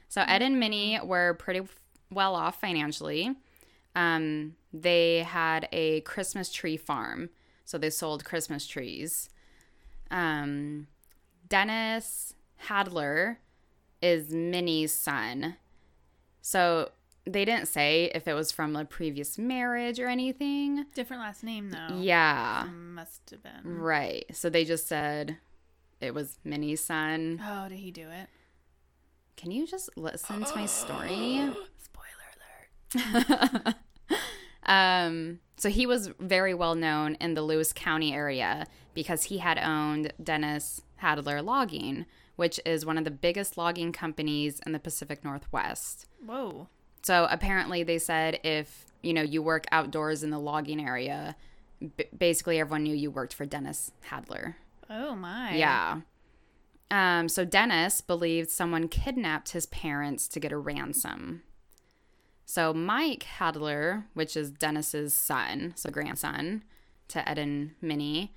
So Ed and Minnie were pretty well off financially. Um, they had a Christmas tree farm, so they sold Christmas trees. Um, Dennis Hadler is Minnie's son. So they didn't say if it was from a previous marriage or anything. Different last name though. Yeah. Must have been. Right. So they just said it was Minnie's son. Oh, did he do it? can you just listen to my story? Spoiler alert. Um, so he was very well known in the Lewis County area because he had owned Dennis Hadler Logging, which is one of the biggest logging companies in the Pacific Northwest. Whoa. So apparently, they said if you know you work outdoors in the logging area, b- basically everyone knew you worked for Dennis Hadler. Oh my. Yeah. Um, so Dennis believed someone kidnapped his parents to get a ransom. So Mike Hadler, which is Dennis's son, so grandson to Ed and Minnie,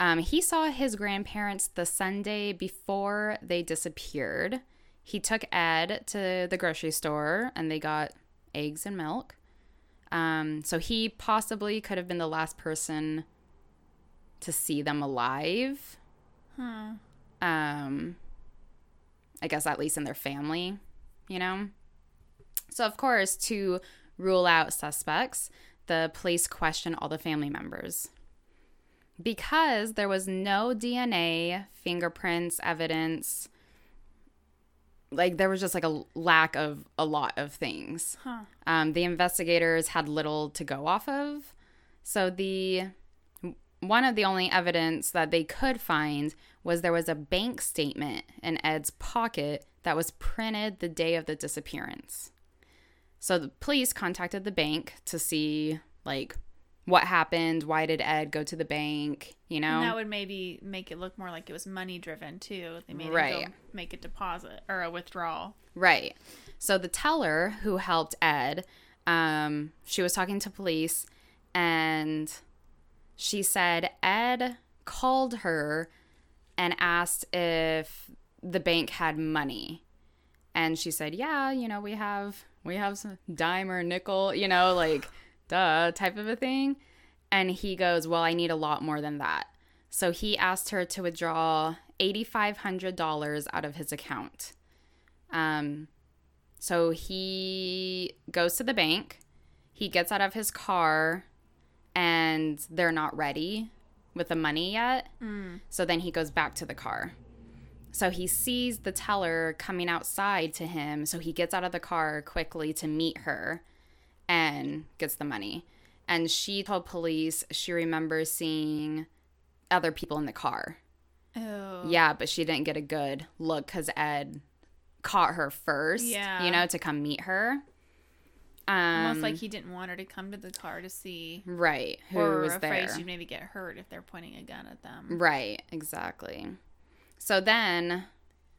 um, he saw his grandparents the Sunday before they disappeared. He took Ed to the grocery store and they got eggs and milk. Um, so he possibly could have been the last person to see them alive. Huh. Um, I guess at least in their family, you know? So, of course, to rule out suspects, the police questioned all the family members. Because there was no DNA, fingerprints, evidence, like there was just like a lack of a lot of things. Huh. Um, the investigators had little to go off of. So the one of the only evidence that they could find was there was a bank statement in Ed's pocket that was printed the day of the disappearance. So the police contacted the bank to see like what happened, why did Ed go to the bank, you know? And that would maybe make it look more like it was money driven too. They made Right. make a deposit or a withdrawal. Right. So the teller who helped Ed, um, she was talking to police and she said Ed called her and asked if the bank had money. And she said, "Yeah, you know, we have we have some dime or nickel, you know, like duh type of a thing." And he goes, "Well, I need a lot more than that." So he asked her to withdraw $8500 out of his account. Um so he goes to the bank. He gets out of his car and they're not ready with the money yet. So then he goes back to the car. So he sees the teller coming outside to him. So he gets out of the car quickly to meet her and gets the money. And she told police she remembers seeing other people in the car. Oh. Yeah, but she didn't get a good look because Ed caught her first, Yeah. you know, to come meet her. Um, Almost like he didn't want her to come to the car to see right, who or was afraid there. she'd maybe get hurt if they're pointing a gun at them. Right, exactly. So then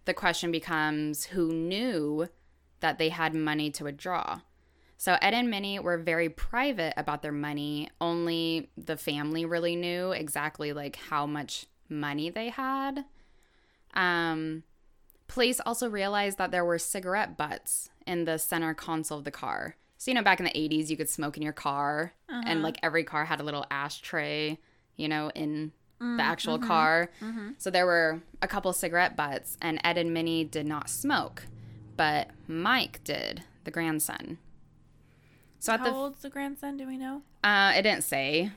the question becomes who knew that they had money to withdraw? So Ed and Minnie were very private about their money. Only the family really knew exactly like how much money they had. Um police also realized that there were cigarette butts in the center console of the car. So you know back in the 80s you could smoke in your car and uh-huh. like every car had a little ashtray, you know, in the mm, actual mm-hmm, car. Mm-hmm. So there were a couple cigarette butts, and Ed and Minnie did not smoke, but Mike did, the grandson. So How the, old's the grandson? Do we know? uh, it didn't say.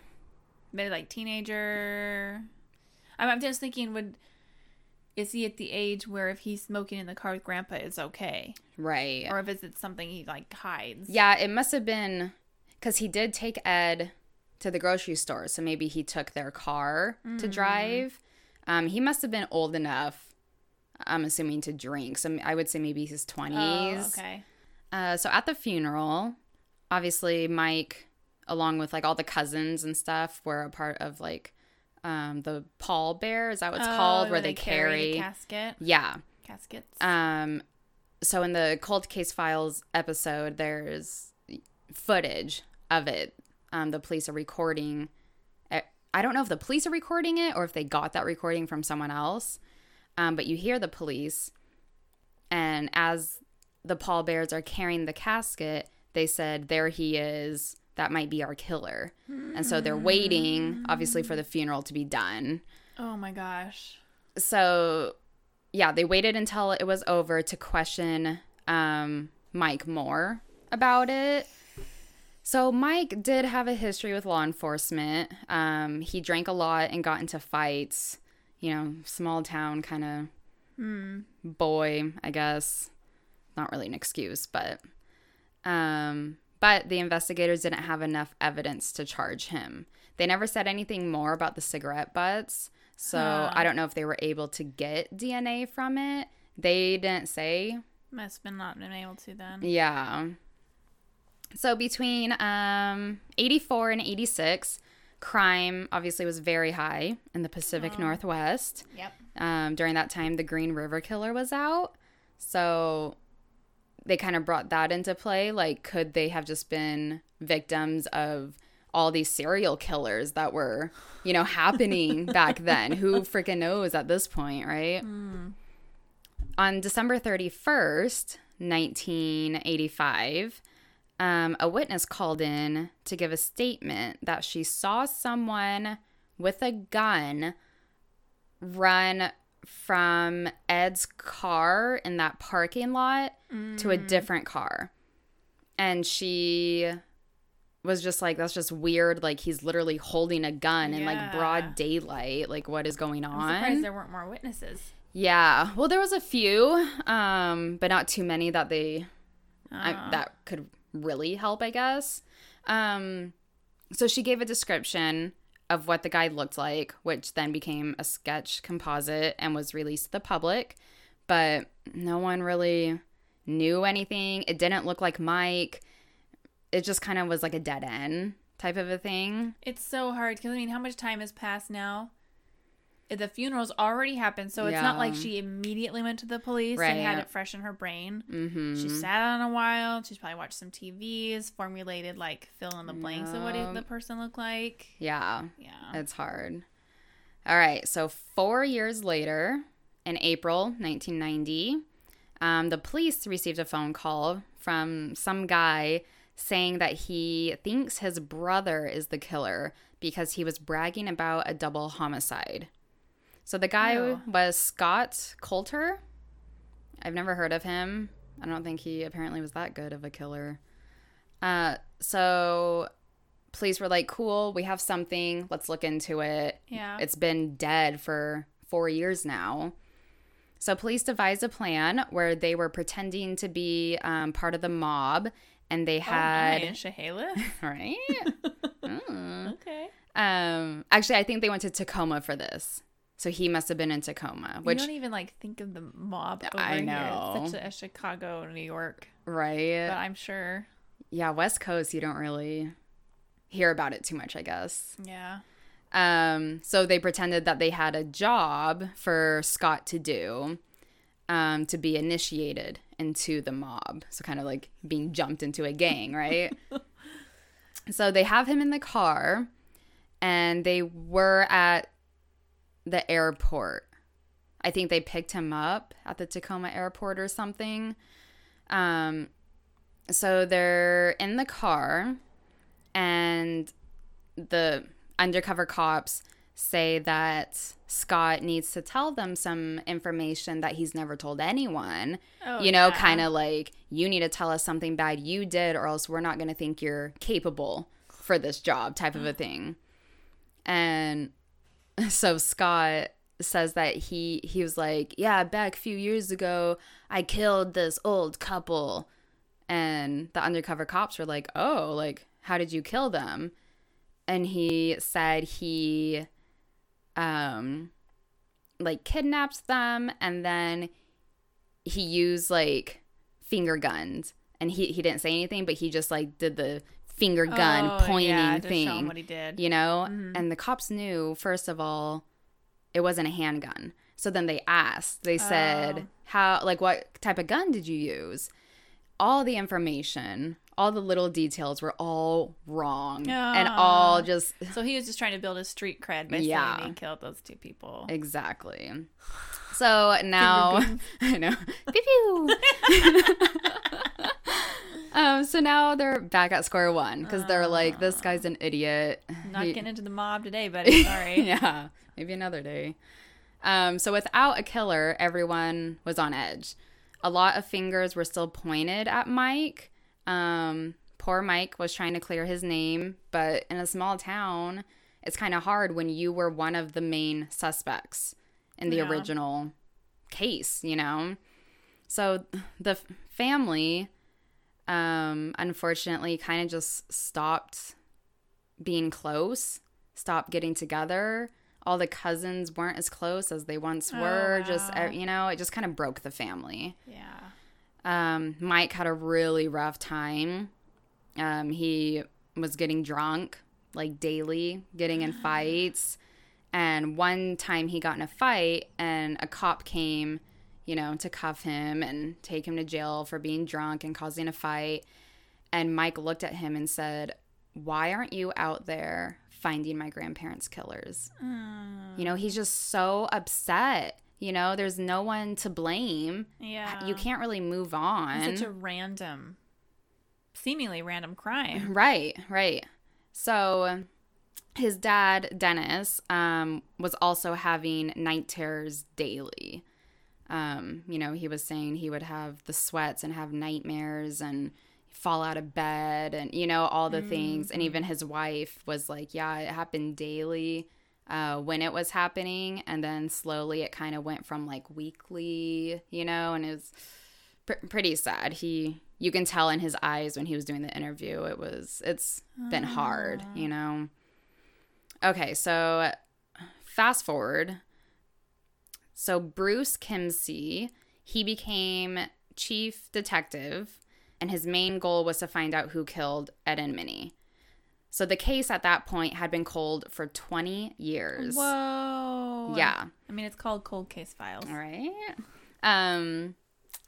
Maybe like teenager. I'm, I'm just thinking, would is he at the age where if he's smoking in the car with grandpa, it's okay, Right. or if is it something he like hides? Yeah, it must have been because he did take Ed to the grocery store. So maybe he took their car to drive. Um, he must have been old enough, I'm assuming, to drink. So I would say maybe his 20s. Oh, okay. Uh, so at the funeral, obviously Mike, along with like all the cousins and stuff, were a part of like um, the pall bear. Is that what it's Oh, called? Where they, carry. the casket, yeah. caskets. Um, so in the cold case files episode, there's footage of it. Um, the police are recording. I- I don't know if the police are recording it or if they got that recording from someone else. Um, but you hear the police, and as the pallbearers are carrying the casket, they said, "There he is. That might be our killer." And so they're waiting, obviously, for the funeral to be done oh my gosh. so yeah they waited until it was over to question um, mike more about it so mike did have a history with law enforcement um, he drank a lot and got into fights you know small town kind of boy i guess not really an excuse, but um but the investigators didn't have enough evidence to charge him. They never said anything more about the cigarette butts, so Huh. I don't know if they were able to get DNA from it. They didn't say. Must have been not been able to then. Yeah. So between um 84 and 86, crime obviously was very high in the Pacific Northwest. Yep. Um, during that time, the Green River Killer was out. So they kind of brought that into play. Like, could they have just been victims of all these serial killers that were, you know, happening back then? Who freaking knows at this point, right? On December 31st, 1985, um, a witness called in to give a statement that she saw someone with a gun run from Ed's car in that parking lot to a different car. And she was just like, that's just weird. Like, he's literally holding a gun in like broad daylight. Like, what is going I'm on? surprised there weren't more witnesses. Yeah. Well, there was a few, um, but not too many that they I, that could really help, I guess. Um, so she gave a description of what the guy looked like, which then became a sketch composite and was released to the public. But no one really knew anything. It didn't look like Mike. It just kind of was like a dead end type of a thing. It's so hard because I mean, how much time has passed now? The funeral's already happened, so it's not like she immediately went to the police and had it fresh in her brain. Mm-hmm. She sat on a while. She's probably watched some TVs, formulated like fill in the blanks of what the person looked like. Yeah. Yeah. It's hard. All right. So, four years later, in April 1990, um, the police received a phone call from some guy saying that he thinks his brother is the killer because he was bragging about a double homicide. So, the guy Ew. was Scott Coulter. I've never heard of him. I don't think he apparently was that good of a killer. Uh, so police were like, cool, we have something. Let's look into it. Yeah. It's been dead for four years now. So police devised a plan where they were pretending to be um, part of the mob and they oh, had, nice. Shahala? right? Mm. okay. Um, actually, I think they went to Tacoma for this. So he must have been in Tacoma, you don't even like think of the mob over I here. know. Such a, a Chicago, New York, right? but I'm sure. yeah, West Coast, you don't really hear about it too much, I guess. Yeah. Um, so they pretended that they had a job for Scott to do, um, to be initiated into the mob. So kind of like being jumped into a gang, right? so they have him in the car, and they were at the airport. I think they picked him up at the Tacoma airport or something. Um, so they're in the car, and the undercover cops say that Scott needs to tell them some information that he's never told anyone. Oh, you know, yeah. kind of like, you need to tell us something bad you did, or else we're not going to think you're capable for this job, type of a thing. And so Scott says that he he was like, yeah, back a few years ago, I killed this old couple, and the undercover cops were like, oh, like how did you kill them? And he said he, um, like kidnapped them, and then he used like finger guns, and he he didn't say anything, but he just like did the finger gun Oh, pointing yeah, thing what he did. you know? Mm-hmm. And the cops knew first of all it wasn't a handgun. So then they asked. They said Oh. how like what type of gun did you use? All the information all the little details were all wrong and all oh. just So he was just trying to build his street cred by Yeah. saying he killed those two people. exactly. So now i know. Pew pew um so now they're back at square one because they're like this guy's an idiot Not He- getting into the mob today, buddy. Sorry. yeah, maybe another day. Um, so without a killer, everyone was on edge. A lot of fingers were still pointed at Mike. Um, poor Mike was trying to clear his name, but in a small town, it's kind of hard when you were one of the main suspects in the Yeah. original case, you know? So the f- family, um, unfortunately, kind of just stopped being close, stopped getting together. All the cousins weren't as close as they once Oh, were. Just, wow. uh, you know, it just kind of broke the family. Yeah. Um, Mike had a really rough time. Um, he was getting drunk like daily, getting in fights. And one time he got in a fight, and a cop came, you know, to cuff him and take him to jail for being drunk and causing a fight. And Mike looked at him and said, Why aren't you out there finding my grandparents' killers? You know, he's just so upset. You know, there's no one to blame. Yeah. You can't really move on. It's Such a random, seemingly random crime. Right, right. So his dad, Dennis, um, was also having night terrors daily. Um, you know, he was saying he would have the sweats and have nightmares and fall out of bed and, you know, all the things. And even his wife was like, yeah, it happened daily uh, when it was happening. And then slowly it kind of went from like weekly, you know, and it was pr- pretty sad. He, you can tell in his eyes when he was doing the interview, it was, it's been hard, you know. Okay, so fast forward. So Bruce Kimsey, he became chief detective, and his main goal was to find out who killed Ed and Minnie. So the case at that point had been cold for 20 years. Whoa. Yeah. I mean, it's called Cold Case Files. All right. Um,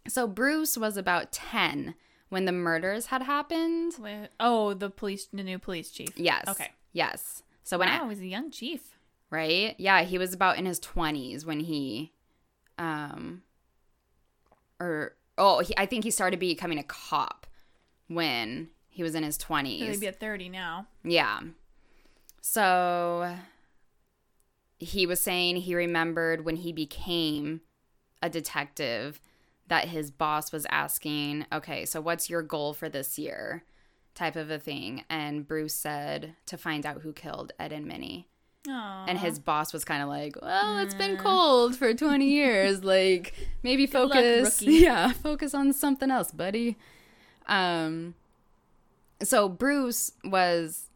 so Bruce was about 10 when the murders had happened. Wait, oh, the police, the new police chief. Yes. Okay. Yes. So when I, Wow, he's a young chief. Right? Yeah, he was about in his 20s when he um or oh, he, I think he started becoming a cop when he was in his 20s. So he'd be at 30 now. Yeah. So he was saying he remembered when he became a detective that his boss was asking, okay, so what's your goal for this year? Type of a thing. And Bruce said to find out who killed Ed and Minnie. Aww. And his boss was kind of like, well, it's been cold for 20 years. Like, maybe luck, focus. rookie. yeah, focus on something else, buddy. Um, so Bruce was,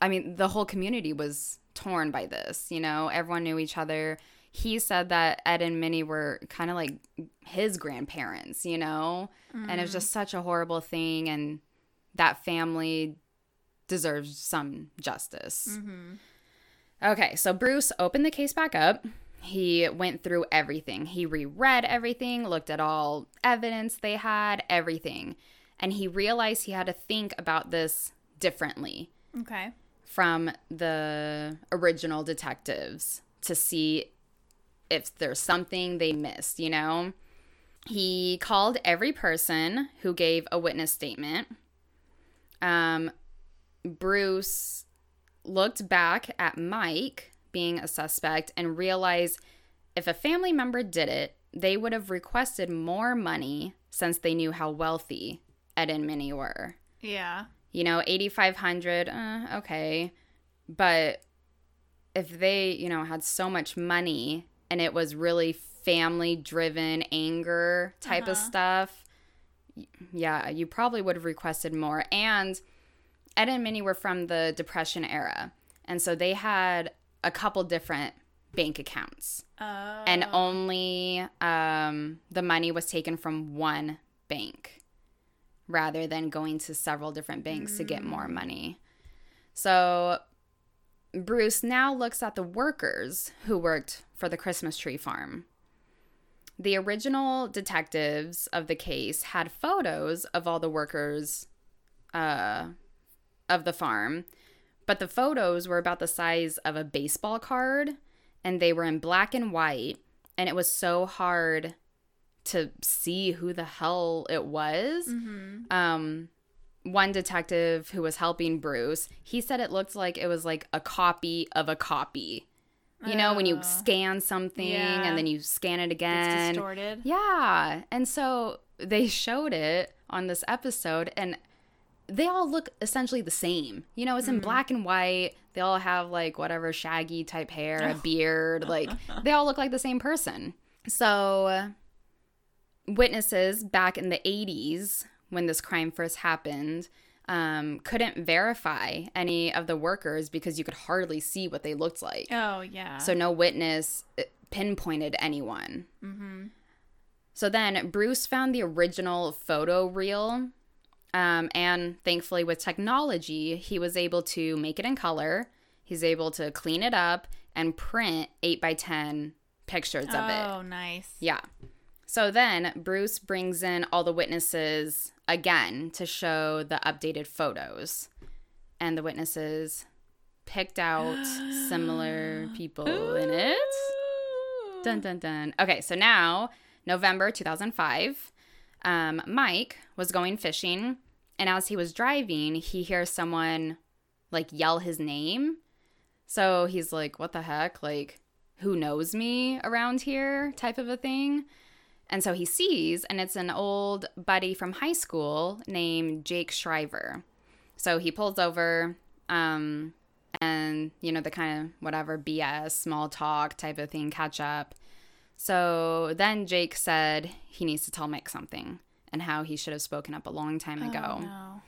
I mean, the whole community was torn by this. You know, everyone knew each other. He said that Ed and Minnie were kind of like his grandparents, you know? And it was just such a horrible thing. And that family deserves some justice. Okay, so Bruce opened the case back up. He went through everything. He reread everything, looked at all evidence they had, everything. And he realized he had to think about this differently Okay. from the original detectives to see if there's something they missed, you know? He called every person who gave a witness statement. Um, Bruce looked back at Mike being a suspect and realized if a family member did it, they would have requested more money since they knew how wealthy Ed and Minnie were. Yeah. You know, 8500 uh, okay. But if they, you know, had so much money and it was really family driven anger type of Uh-huh. stuff, yeah, you probably would have requested more. And Ed and Minnie were from the Depression era. And so they had a couple different bank accounts. Uh, And only um, the money was taken from one bank rather than going to several different banks to get more money. So Bruce now looks at the workers who worked for the Christmas tree farm. The original detectives of the case had photos of all the workers uh, of the farm, but the photos were about the size of a baseball card and they were in black and white, and it was so hard to see who the hell it was. Um, one detective who was helping Bruce, he said it looked like it was like a copy of a copy. You know, when you Oh. scan something Yeah. and then you scan it it's again. distorted. Yeah. And so they showed it on this episode and they all look essentially the same. You know, it's in black and white. They all have like whatever shaggy type hair, a beard. Like they all look like the same person. So witnesses back in the 80s when this crime first happened um, couldn't verify any of the workers because you could hardly see what they looked like. Oh, yeah. So no witness uh, pinpointed anyone. mm-hmm. So then Bruce found the original photo reel. Um, and thankfully, with technology, he was able to make it in color. He's able to clean it up and print 8 by 10 pictures of it. Oh, nice. Yeah. So then Bruce brings in all the witnesses again to show the updated photos. And the witnesses picked out similar people in it. Dun dun dun. Okay, so now November 2005, um, Mike was going fishing, and as he was driving, he hears someone like yell his name. So he's like, "What the heck? Like, who knows me around here?" type of a thing. And so he sees, and it's an old buddy from high school named Jake Shriver. So he pulls over, um, and you know the kind of whatever BS, small talk type of thing, catch up. So then Jake said he needs to tell Mike something and how he should have spoken up a long time ago. Oh, no.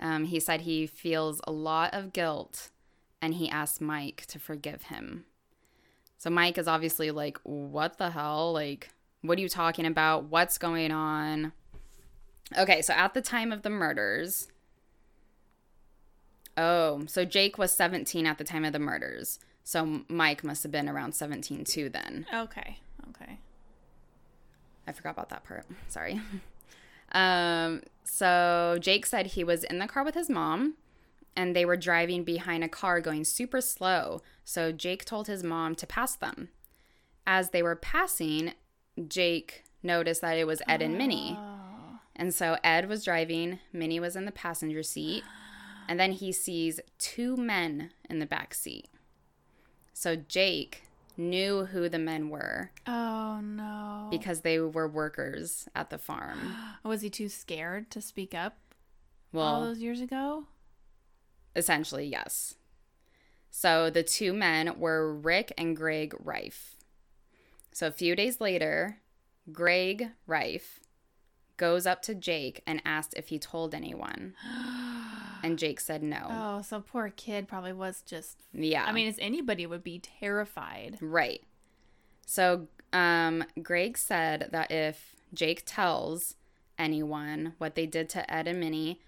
Um, he said he feels a lot of guilt and he asked Mike to forgive him. So Mike is obviously like, What the hell? Like, what are you talking about? What's going on? Okay, so at the time of the murders, oh, so Jake was 17 at the time of the murders. So Mike must have been around 17 too then. Okay. Okay. I forgot about that part. Sorry. Um, so Jake said he was in the car with his mom and they were driving behind a car going super slow. So Jake told his mom to pass them. As they were passing, Jake noticed that it was Ed and Minnie. Oh. And so Ed was driving, Minnie was in the passenger seat, and then he sees two men in the back seat. So Jake knew who the men were Oh no. because they were workers at the farm. was he too scared to speak up Well, all those years ago? essentially, yes. So the two men were Rick and Greg Riffe. So a few days later, Greg Riffe goes up to Jake and asks if he told anyone. And Jake said no. Oh, so poor kid probably was just. Yeah. I mean, as anybody would be terrified. Right. So, um, Greg said that if Jake tells anyone what they did to Ed and Minnie,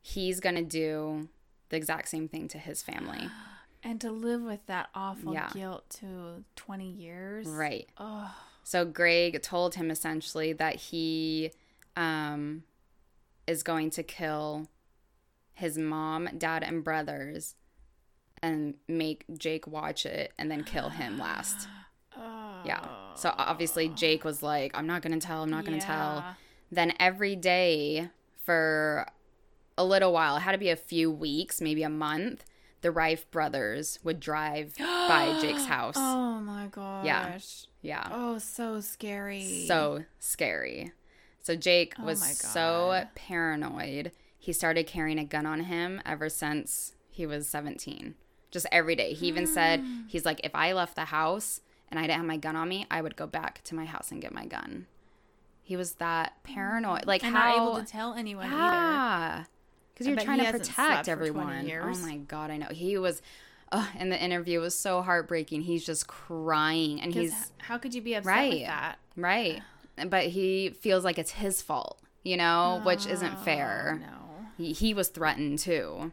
he's going to do the exact same thing to his family. And to live with that awful Yeah. guilt to 20 years. Right. Oh, So, Greg told him essentially that he um, is going to kill his mom, dad, and brothers and make Jake watch it and then kill him last. Yeah. So obviously oh. Jake was like, I'm not going to tell, I'm not going to tell. Then every day for a little while, it had to be a few weeks, maybe a month, the Riffe brothers would drive by Jake's house. Oh my gosh. Yeah. Yeah. Oh, so scary. So scary. So Jake Oh was so paranoid. He started carrying a gun on him ever since he was 17. Just every day. He even said, he's like, if I left the house and I didn't have my gun on me, I would go back to my house and get my gun. He was that paranoid. Like and how not able to tell anyone either. yeah. Because you're trying to protect slept for 20 everyone. Oh my god, I know. He was uh, in the interview was so heartbreaking. He's just crying and he's how could you be upset Right. with that? Right. But he feels like it's his fault, you know, which isn't fair. Oh, No. He, he was threatened too.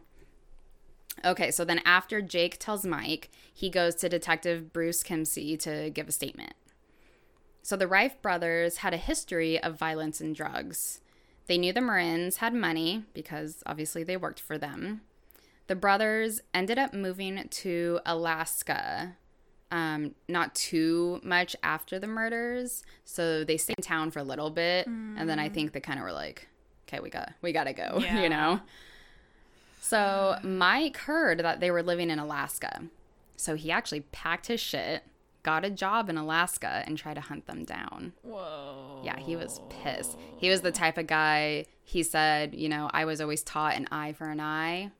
Okay, so then after Jake tells Mike, he goes to Detective Bruce Kimsey to give a statement. So the Riffe brothers had a history of violence and drugs. They knew the Maurins had money because obviously they worked for them. The brothers ended up moving to Alaska um, not too much after the murders. So they stayed in town for a little bit, and then I think they kind of were like, "Okay, we got we got to go," Yeah. you know. So Mike heard that they were living in Alaska, so he actually packed his shit, got a job in Alaska, and tried to hunt them down. Whoa. Yeah, he was pissed. He was the type of guy. He said, you know, I was always taught an eye for an eye.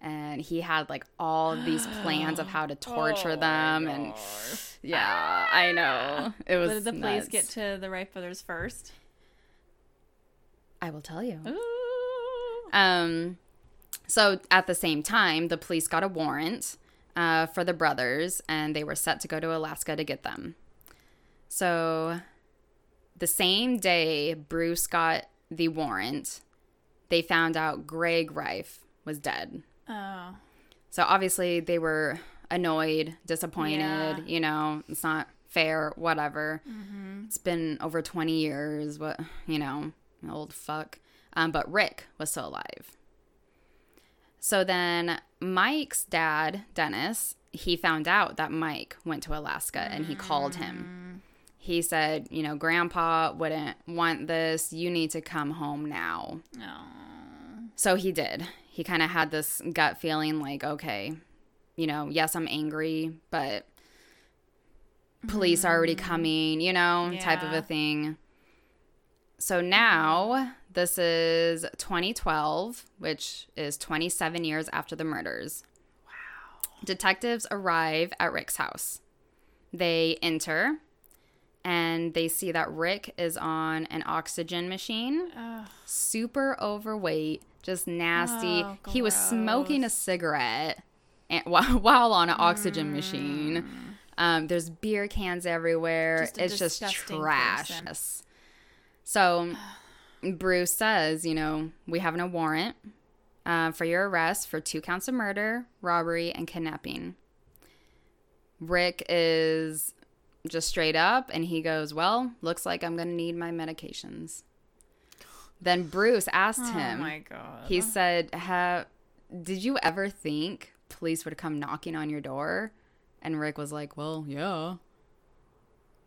And he had like all these plans of how to torture Oh them. And yeah, I know. It was. But did the police get to the Wright brothers first? I will tell you. Ooh. Um, so at the same time, the police got a warrant uh, for the brothers, and they were set to go to Alaska to get them. So the same day Bruce got the warrant, they found out Greg Riffe was dead. Oh. So obviously they were annoyed, disappointed. Yeah. You know, it's not fair, whatever. It's been over 20 years. What, you know, old fuck. Um, but Rick was still alive. So then Mike's dad, Dennis, he found out that Mike went to Alaska and he called him. He said, you know, Grandpa wouldn't want this. You need to come home now. No. So he did. He kind of had this gut feeling like, okay, you know, yes, I'm angry, but police are already coming, you know, type of a thing. So now this is 2012, which is 27 years after the murders. Wow. Detectives arrive at Rick's house. They enter and they see that Rick is on an oxygen machine Ugh. super overweight, just nasty. Oh, he was smoking a cigarette and, while, while on an oxygen machine. Um, there's beer cans everywhere. Just it's just trash. person. So Bruce says, you know, we have no warrant uh, for your arrest for two counts of murder, robbery, and kidnapping. Rick is just straight up and he goes, Well, looks like I'm going to need my medications. Then Bruce asked Oh him, my god. he said, Did you ever think police would come knocking on your door? And Rick was like, Well, yeah.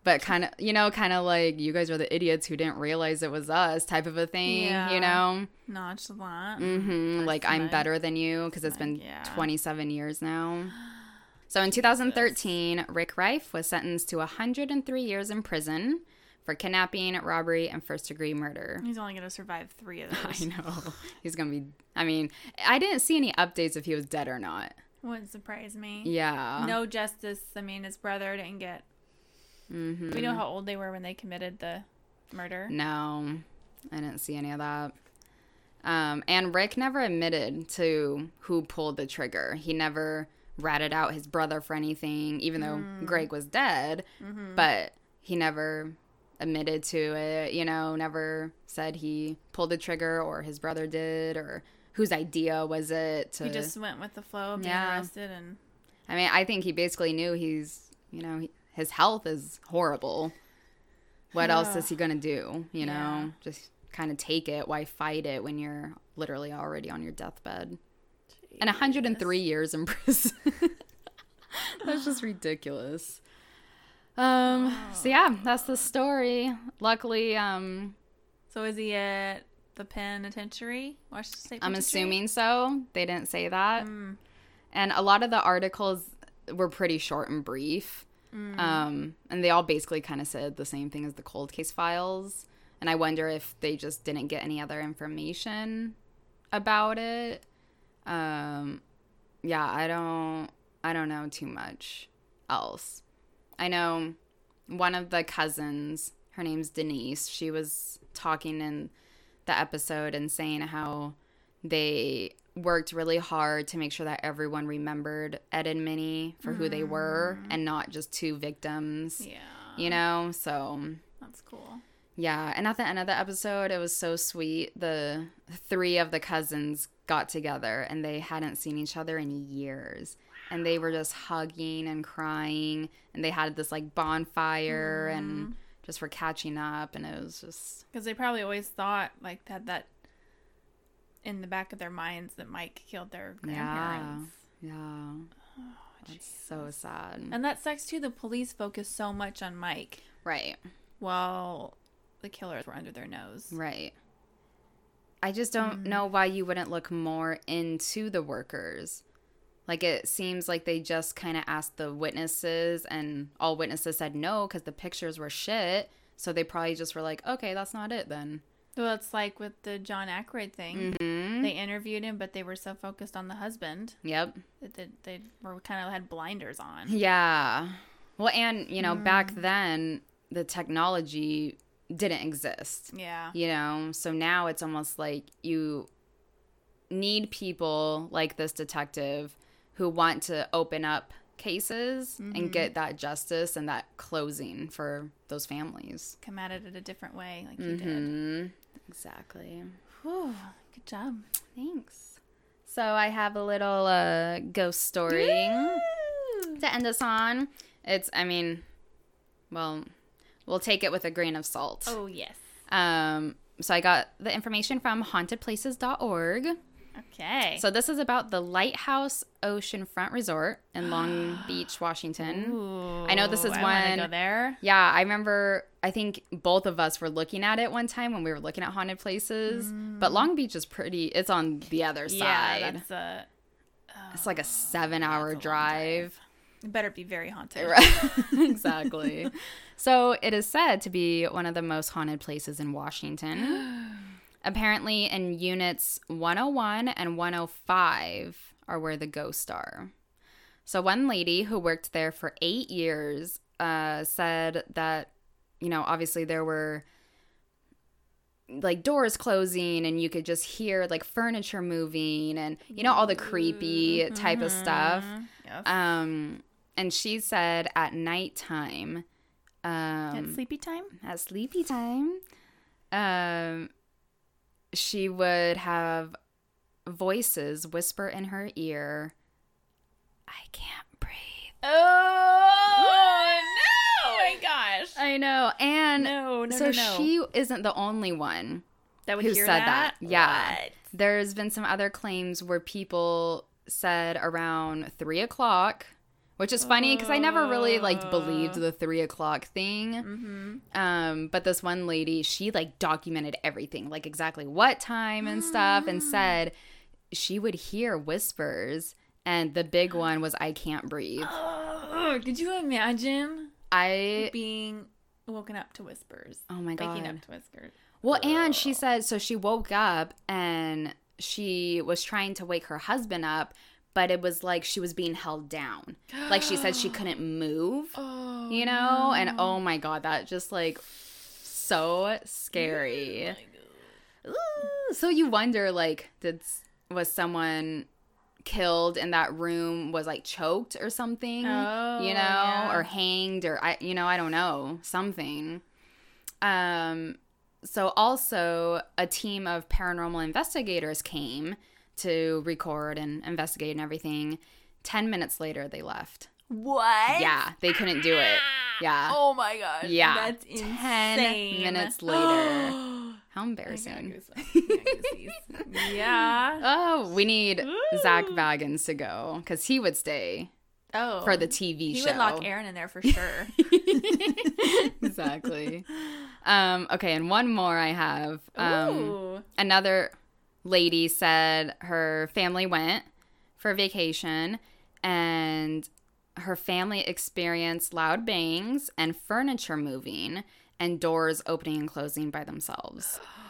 But kind of, you know, kind of like, you guys are the idiots who didn't realize it was us type of a thing, Yeah. you know? Not nonchalant. hmm Like, I'm better than you because it's been yeah. 27 years now. So in 2013, Rick Riffe was sentenced to 103 years in prison for kidnapping, robbery, and first degree murder. He's only gonna survive three of those. I know. He's going to be, I mean, I didn't see any updates if he was dead or not. Wouldn't surprise me. Yeah. No justice. I mean, his brother didn't get. Hmm We know how old they were when they committed the murder. No, I didn't see any of that. Um, and Rick never admitted to who pulled the trigger. He never ratted out his brother for anything, even though Greg was dead. But he never admitted to it, you know, never said he pulled the trigger or his brother did or whose idea was it to He just went with the flow of being Yeah. arrested and I mean, I think he basically knew he's, you know, he, his health is horrible. What else is he going to do? You know, Yeah. just kind of take it. Why fight it when you're literally already on your deathbed? And 103 years in prison. that's just ridiculous. Um, so yeah, that's the story. Luckily, um, So is he at the penitentiary? Washington State I'm assuming so. They didn't say that. Mm. And a lot of the articles were pretty short and brief. Mm. Um, and they all basically kind of said the same thing as the cold case files. And I wonder if they just didn't get any other information about it. Um, yeah, I don't I don't know too much else. I know one of the cousins, her name's Denise, she was talking in the episode and saying how they worked really hard to make sure that everyone remembered Ed and Minnie for who they were mm. and not just two victims, Yeah. you know? So, That's cool. yeah. And at the end of the episode, it was so sweet. The three of the cousins got together and they hadn't seen each other in years. And they were just hugging and crying. And they had this like bonfire and mm-hmm. just were catching up. And it was just, Because they probably always thought, like, that that in the back of their minds that Mike killed their grandparents. yeah. That's so sad. And that sucks too. The police focus so much on Mike Right. while the killers were under their nose. Right. I just don't mm-hmm. know why you wouldn't look more into the workers. Like it seems like they just kind of asked the witnesses, and all witnesses said no because the pictures were shit. So they probably just were like, okay, that's not it then. Well, it's like with the John Ackroyd thing. hmm They interviewed him, but they were so focused on the husband Yep. that they, they were kind of had blinders on. Yeah. Well, and, you know, back mm. then, the technology didn't exist. Yeah. You know, so now it's almost like you need people like this detective who want to open up cases and mm-hmm. get that justice and that closing for those families. Come at it in a different way, like you did. Mm-hmm. Exactly. Whew, good job. Thanks. So I have a little uh, ghost story to end us on. It's, I mean, well, we'll take it with a grain of salt. Oh yes. Um, so I got the information from hauntedplaces.org. Okay. So this is about the Lighthouse Oceanfront Resort in Long Beach, Washington. Ooh, I know this is I one- go there. Yeah, I remember. I think both of us were looking at it one time when we were looking at haunted places. But Long Beach is pretty. It's on the other Mm. Yeah, side. that's a. it's like a seven-hour long drive. It better be very haunted. Right. exactly. so it is said to be one of the most haunted places in Washington. Apparently, in units 101 and 105 are where the ghosts are. So, one lady who worked there for eight years uh, said that, you know, obviously there were like doors closing and you could just hear like furniture moving and, you know, all the creepy type of stuff. Yes. Um, and she said at nighttime, At um, sleepy time. at sleepy time, um, she would have voices whisper in her ear, "I can't breathe." Oh gosh. I know, and No, no, so no, she isn't the only one that would who hear said that. that. Yeah. What? There's been some other claims where people said around three o'clock, which is funny because I never really like believed the three o'clock thing. Mm-hmm. Um, but this one lady, she like documented everything, like exactly what time and stuff, and said she would hear whispers. And the big one was, I can't breathe. Oh, could you imagine I, being woken up to whispers? oh my God. Waking up to whispers. Well, and she said so she woke up and she was trying to wake her husband up, but it was like she was being held down. Like she said she couldn't move, Oh, you know? And oh my god, that just like so scary. Oh Ooh, so you wonder like did was someone killed in that room was like choked or something Oh, you know yeah. or hanged or i you know i don't know something um so also a team of paranormal investigators came to record and investigate and everything 10 minutes later they left What? yeah they couldn't do it yeah Oh my gosh. Yeah. That's 10 insane. minutes later. how embarrassing yeah. oh we need Zak Ooh. Bagans to go because he would stay Oh. for the tv He show he would lock Aaron in there for sure. exactly. Um, okay, and one more I have. Um, another lady said her family went for vacation and her family experienced loud bangs and furniture moving and doors opening and closing by themselves.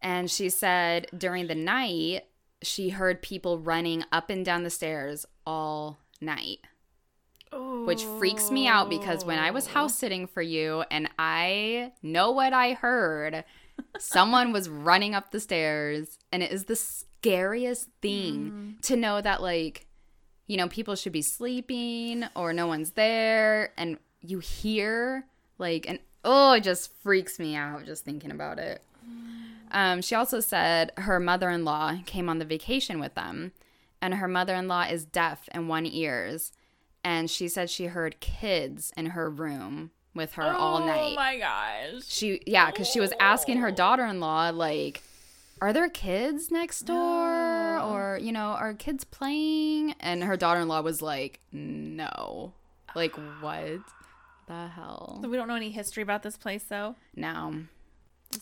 And she said during the night, she heard people running up and down the stairs all night which freaks me out because when I was oh. house sitting for you and I know what I heard, someone was running up the stairs and it is the scariest thing mm. to know that like you know people should be sleeping or no one's there and you hear like and oh it just freaks me out just thinking about it. Um, she also said her mother-in-law came on the vacation with them and her mother-in-law is deaf in one ears and she said she heard kids in her room with her all night. Oh my gosh. She yeah, cuz she was asking her daughter-in-law like are there kids next door or you know, are kids playing? And her daughter-in-law was like, "No." Like what the hell? So we don't know any history about this place though. No.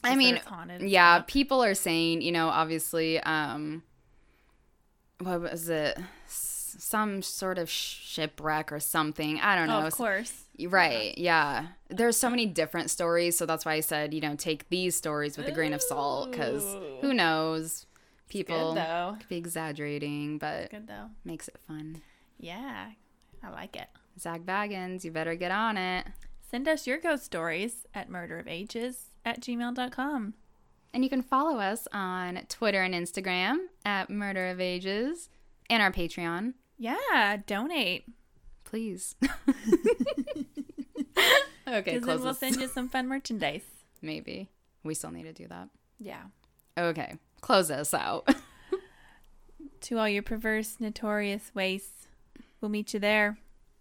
I mean, it's haunted and yeah, people are saying, you know, obviously, um, what was it? S- Some sort of shipwreck or something. I don't Oh, know. of course. Right. Yeah. There's so many different stories. So that's why I said, you know, take these stories with a grain of salt because who knows? People Good though. could be exaggerating, but Good though. makes it fun. Yeah, I like it. Zak Bagans, you better get on it. Send us your ghost stories at murderofages at gmail.com. And you can follow us on Twitter and Instagram at Murder of Ages and our Patreon. Yeah, donate. Please. okay, close then we'll this. send you some fun merchandise. Maybe. We still need to do that. Yeah. Okay, close us out. To all your perverse, notorious wastes, we'll meet you there.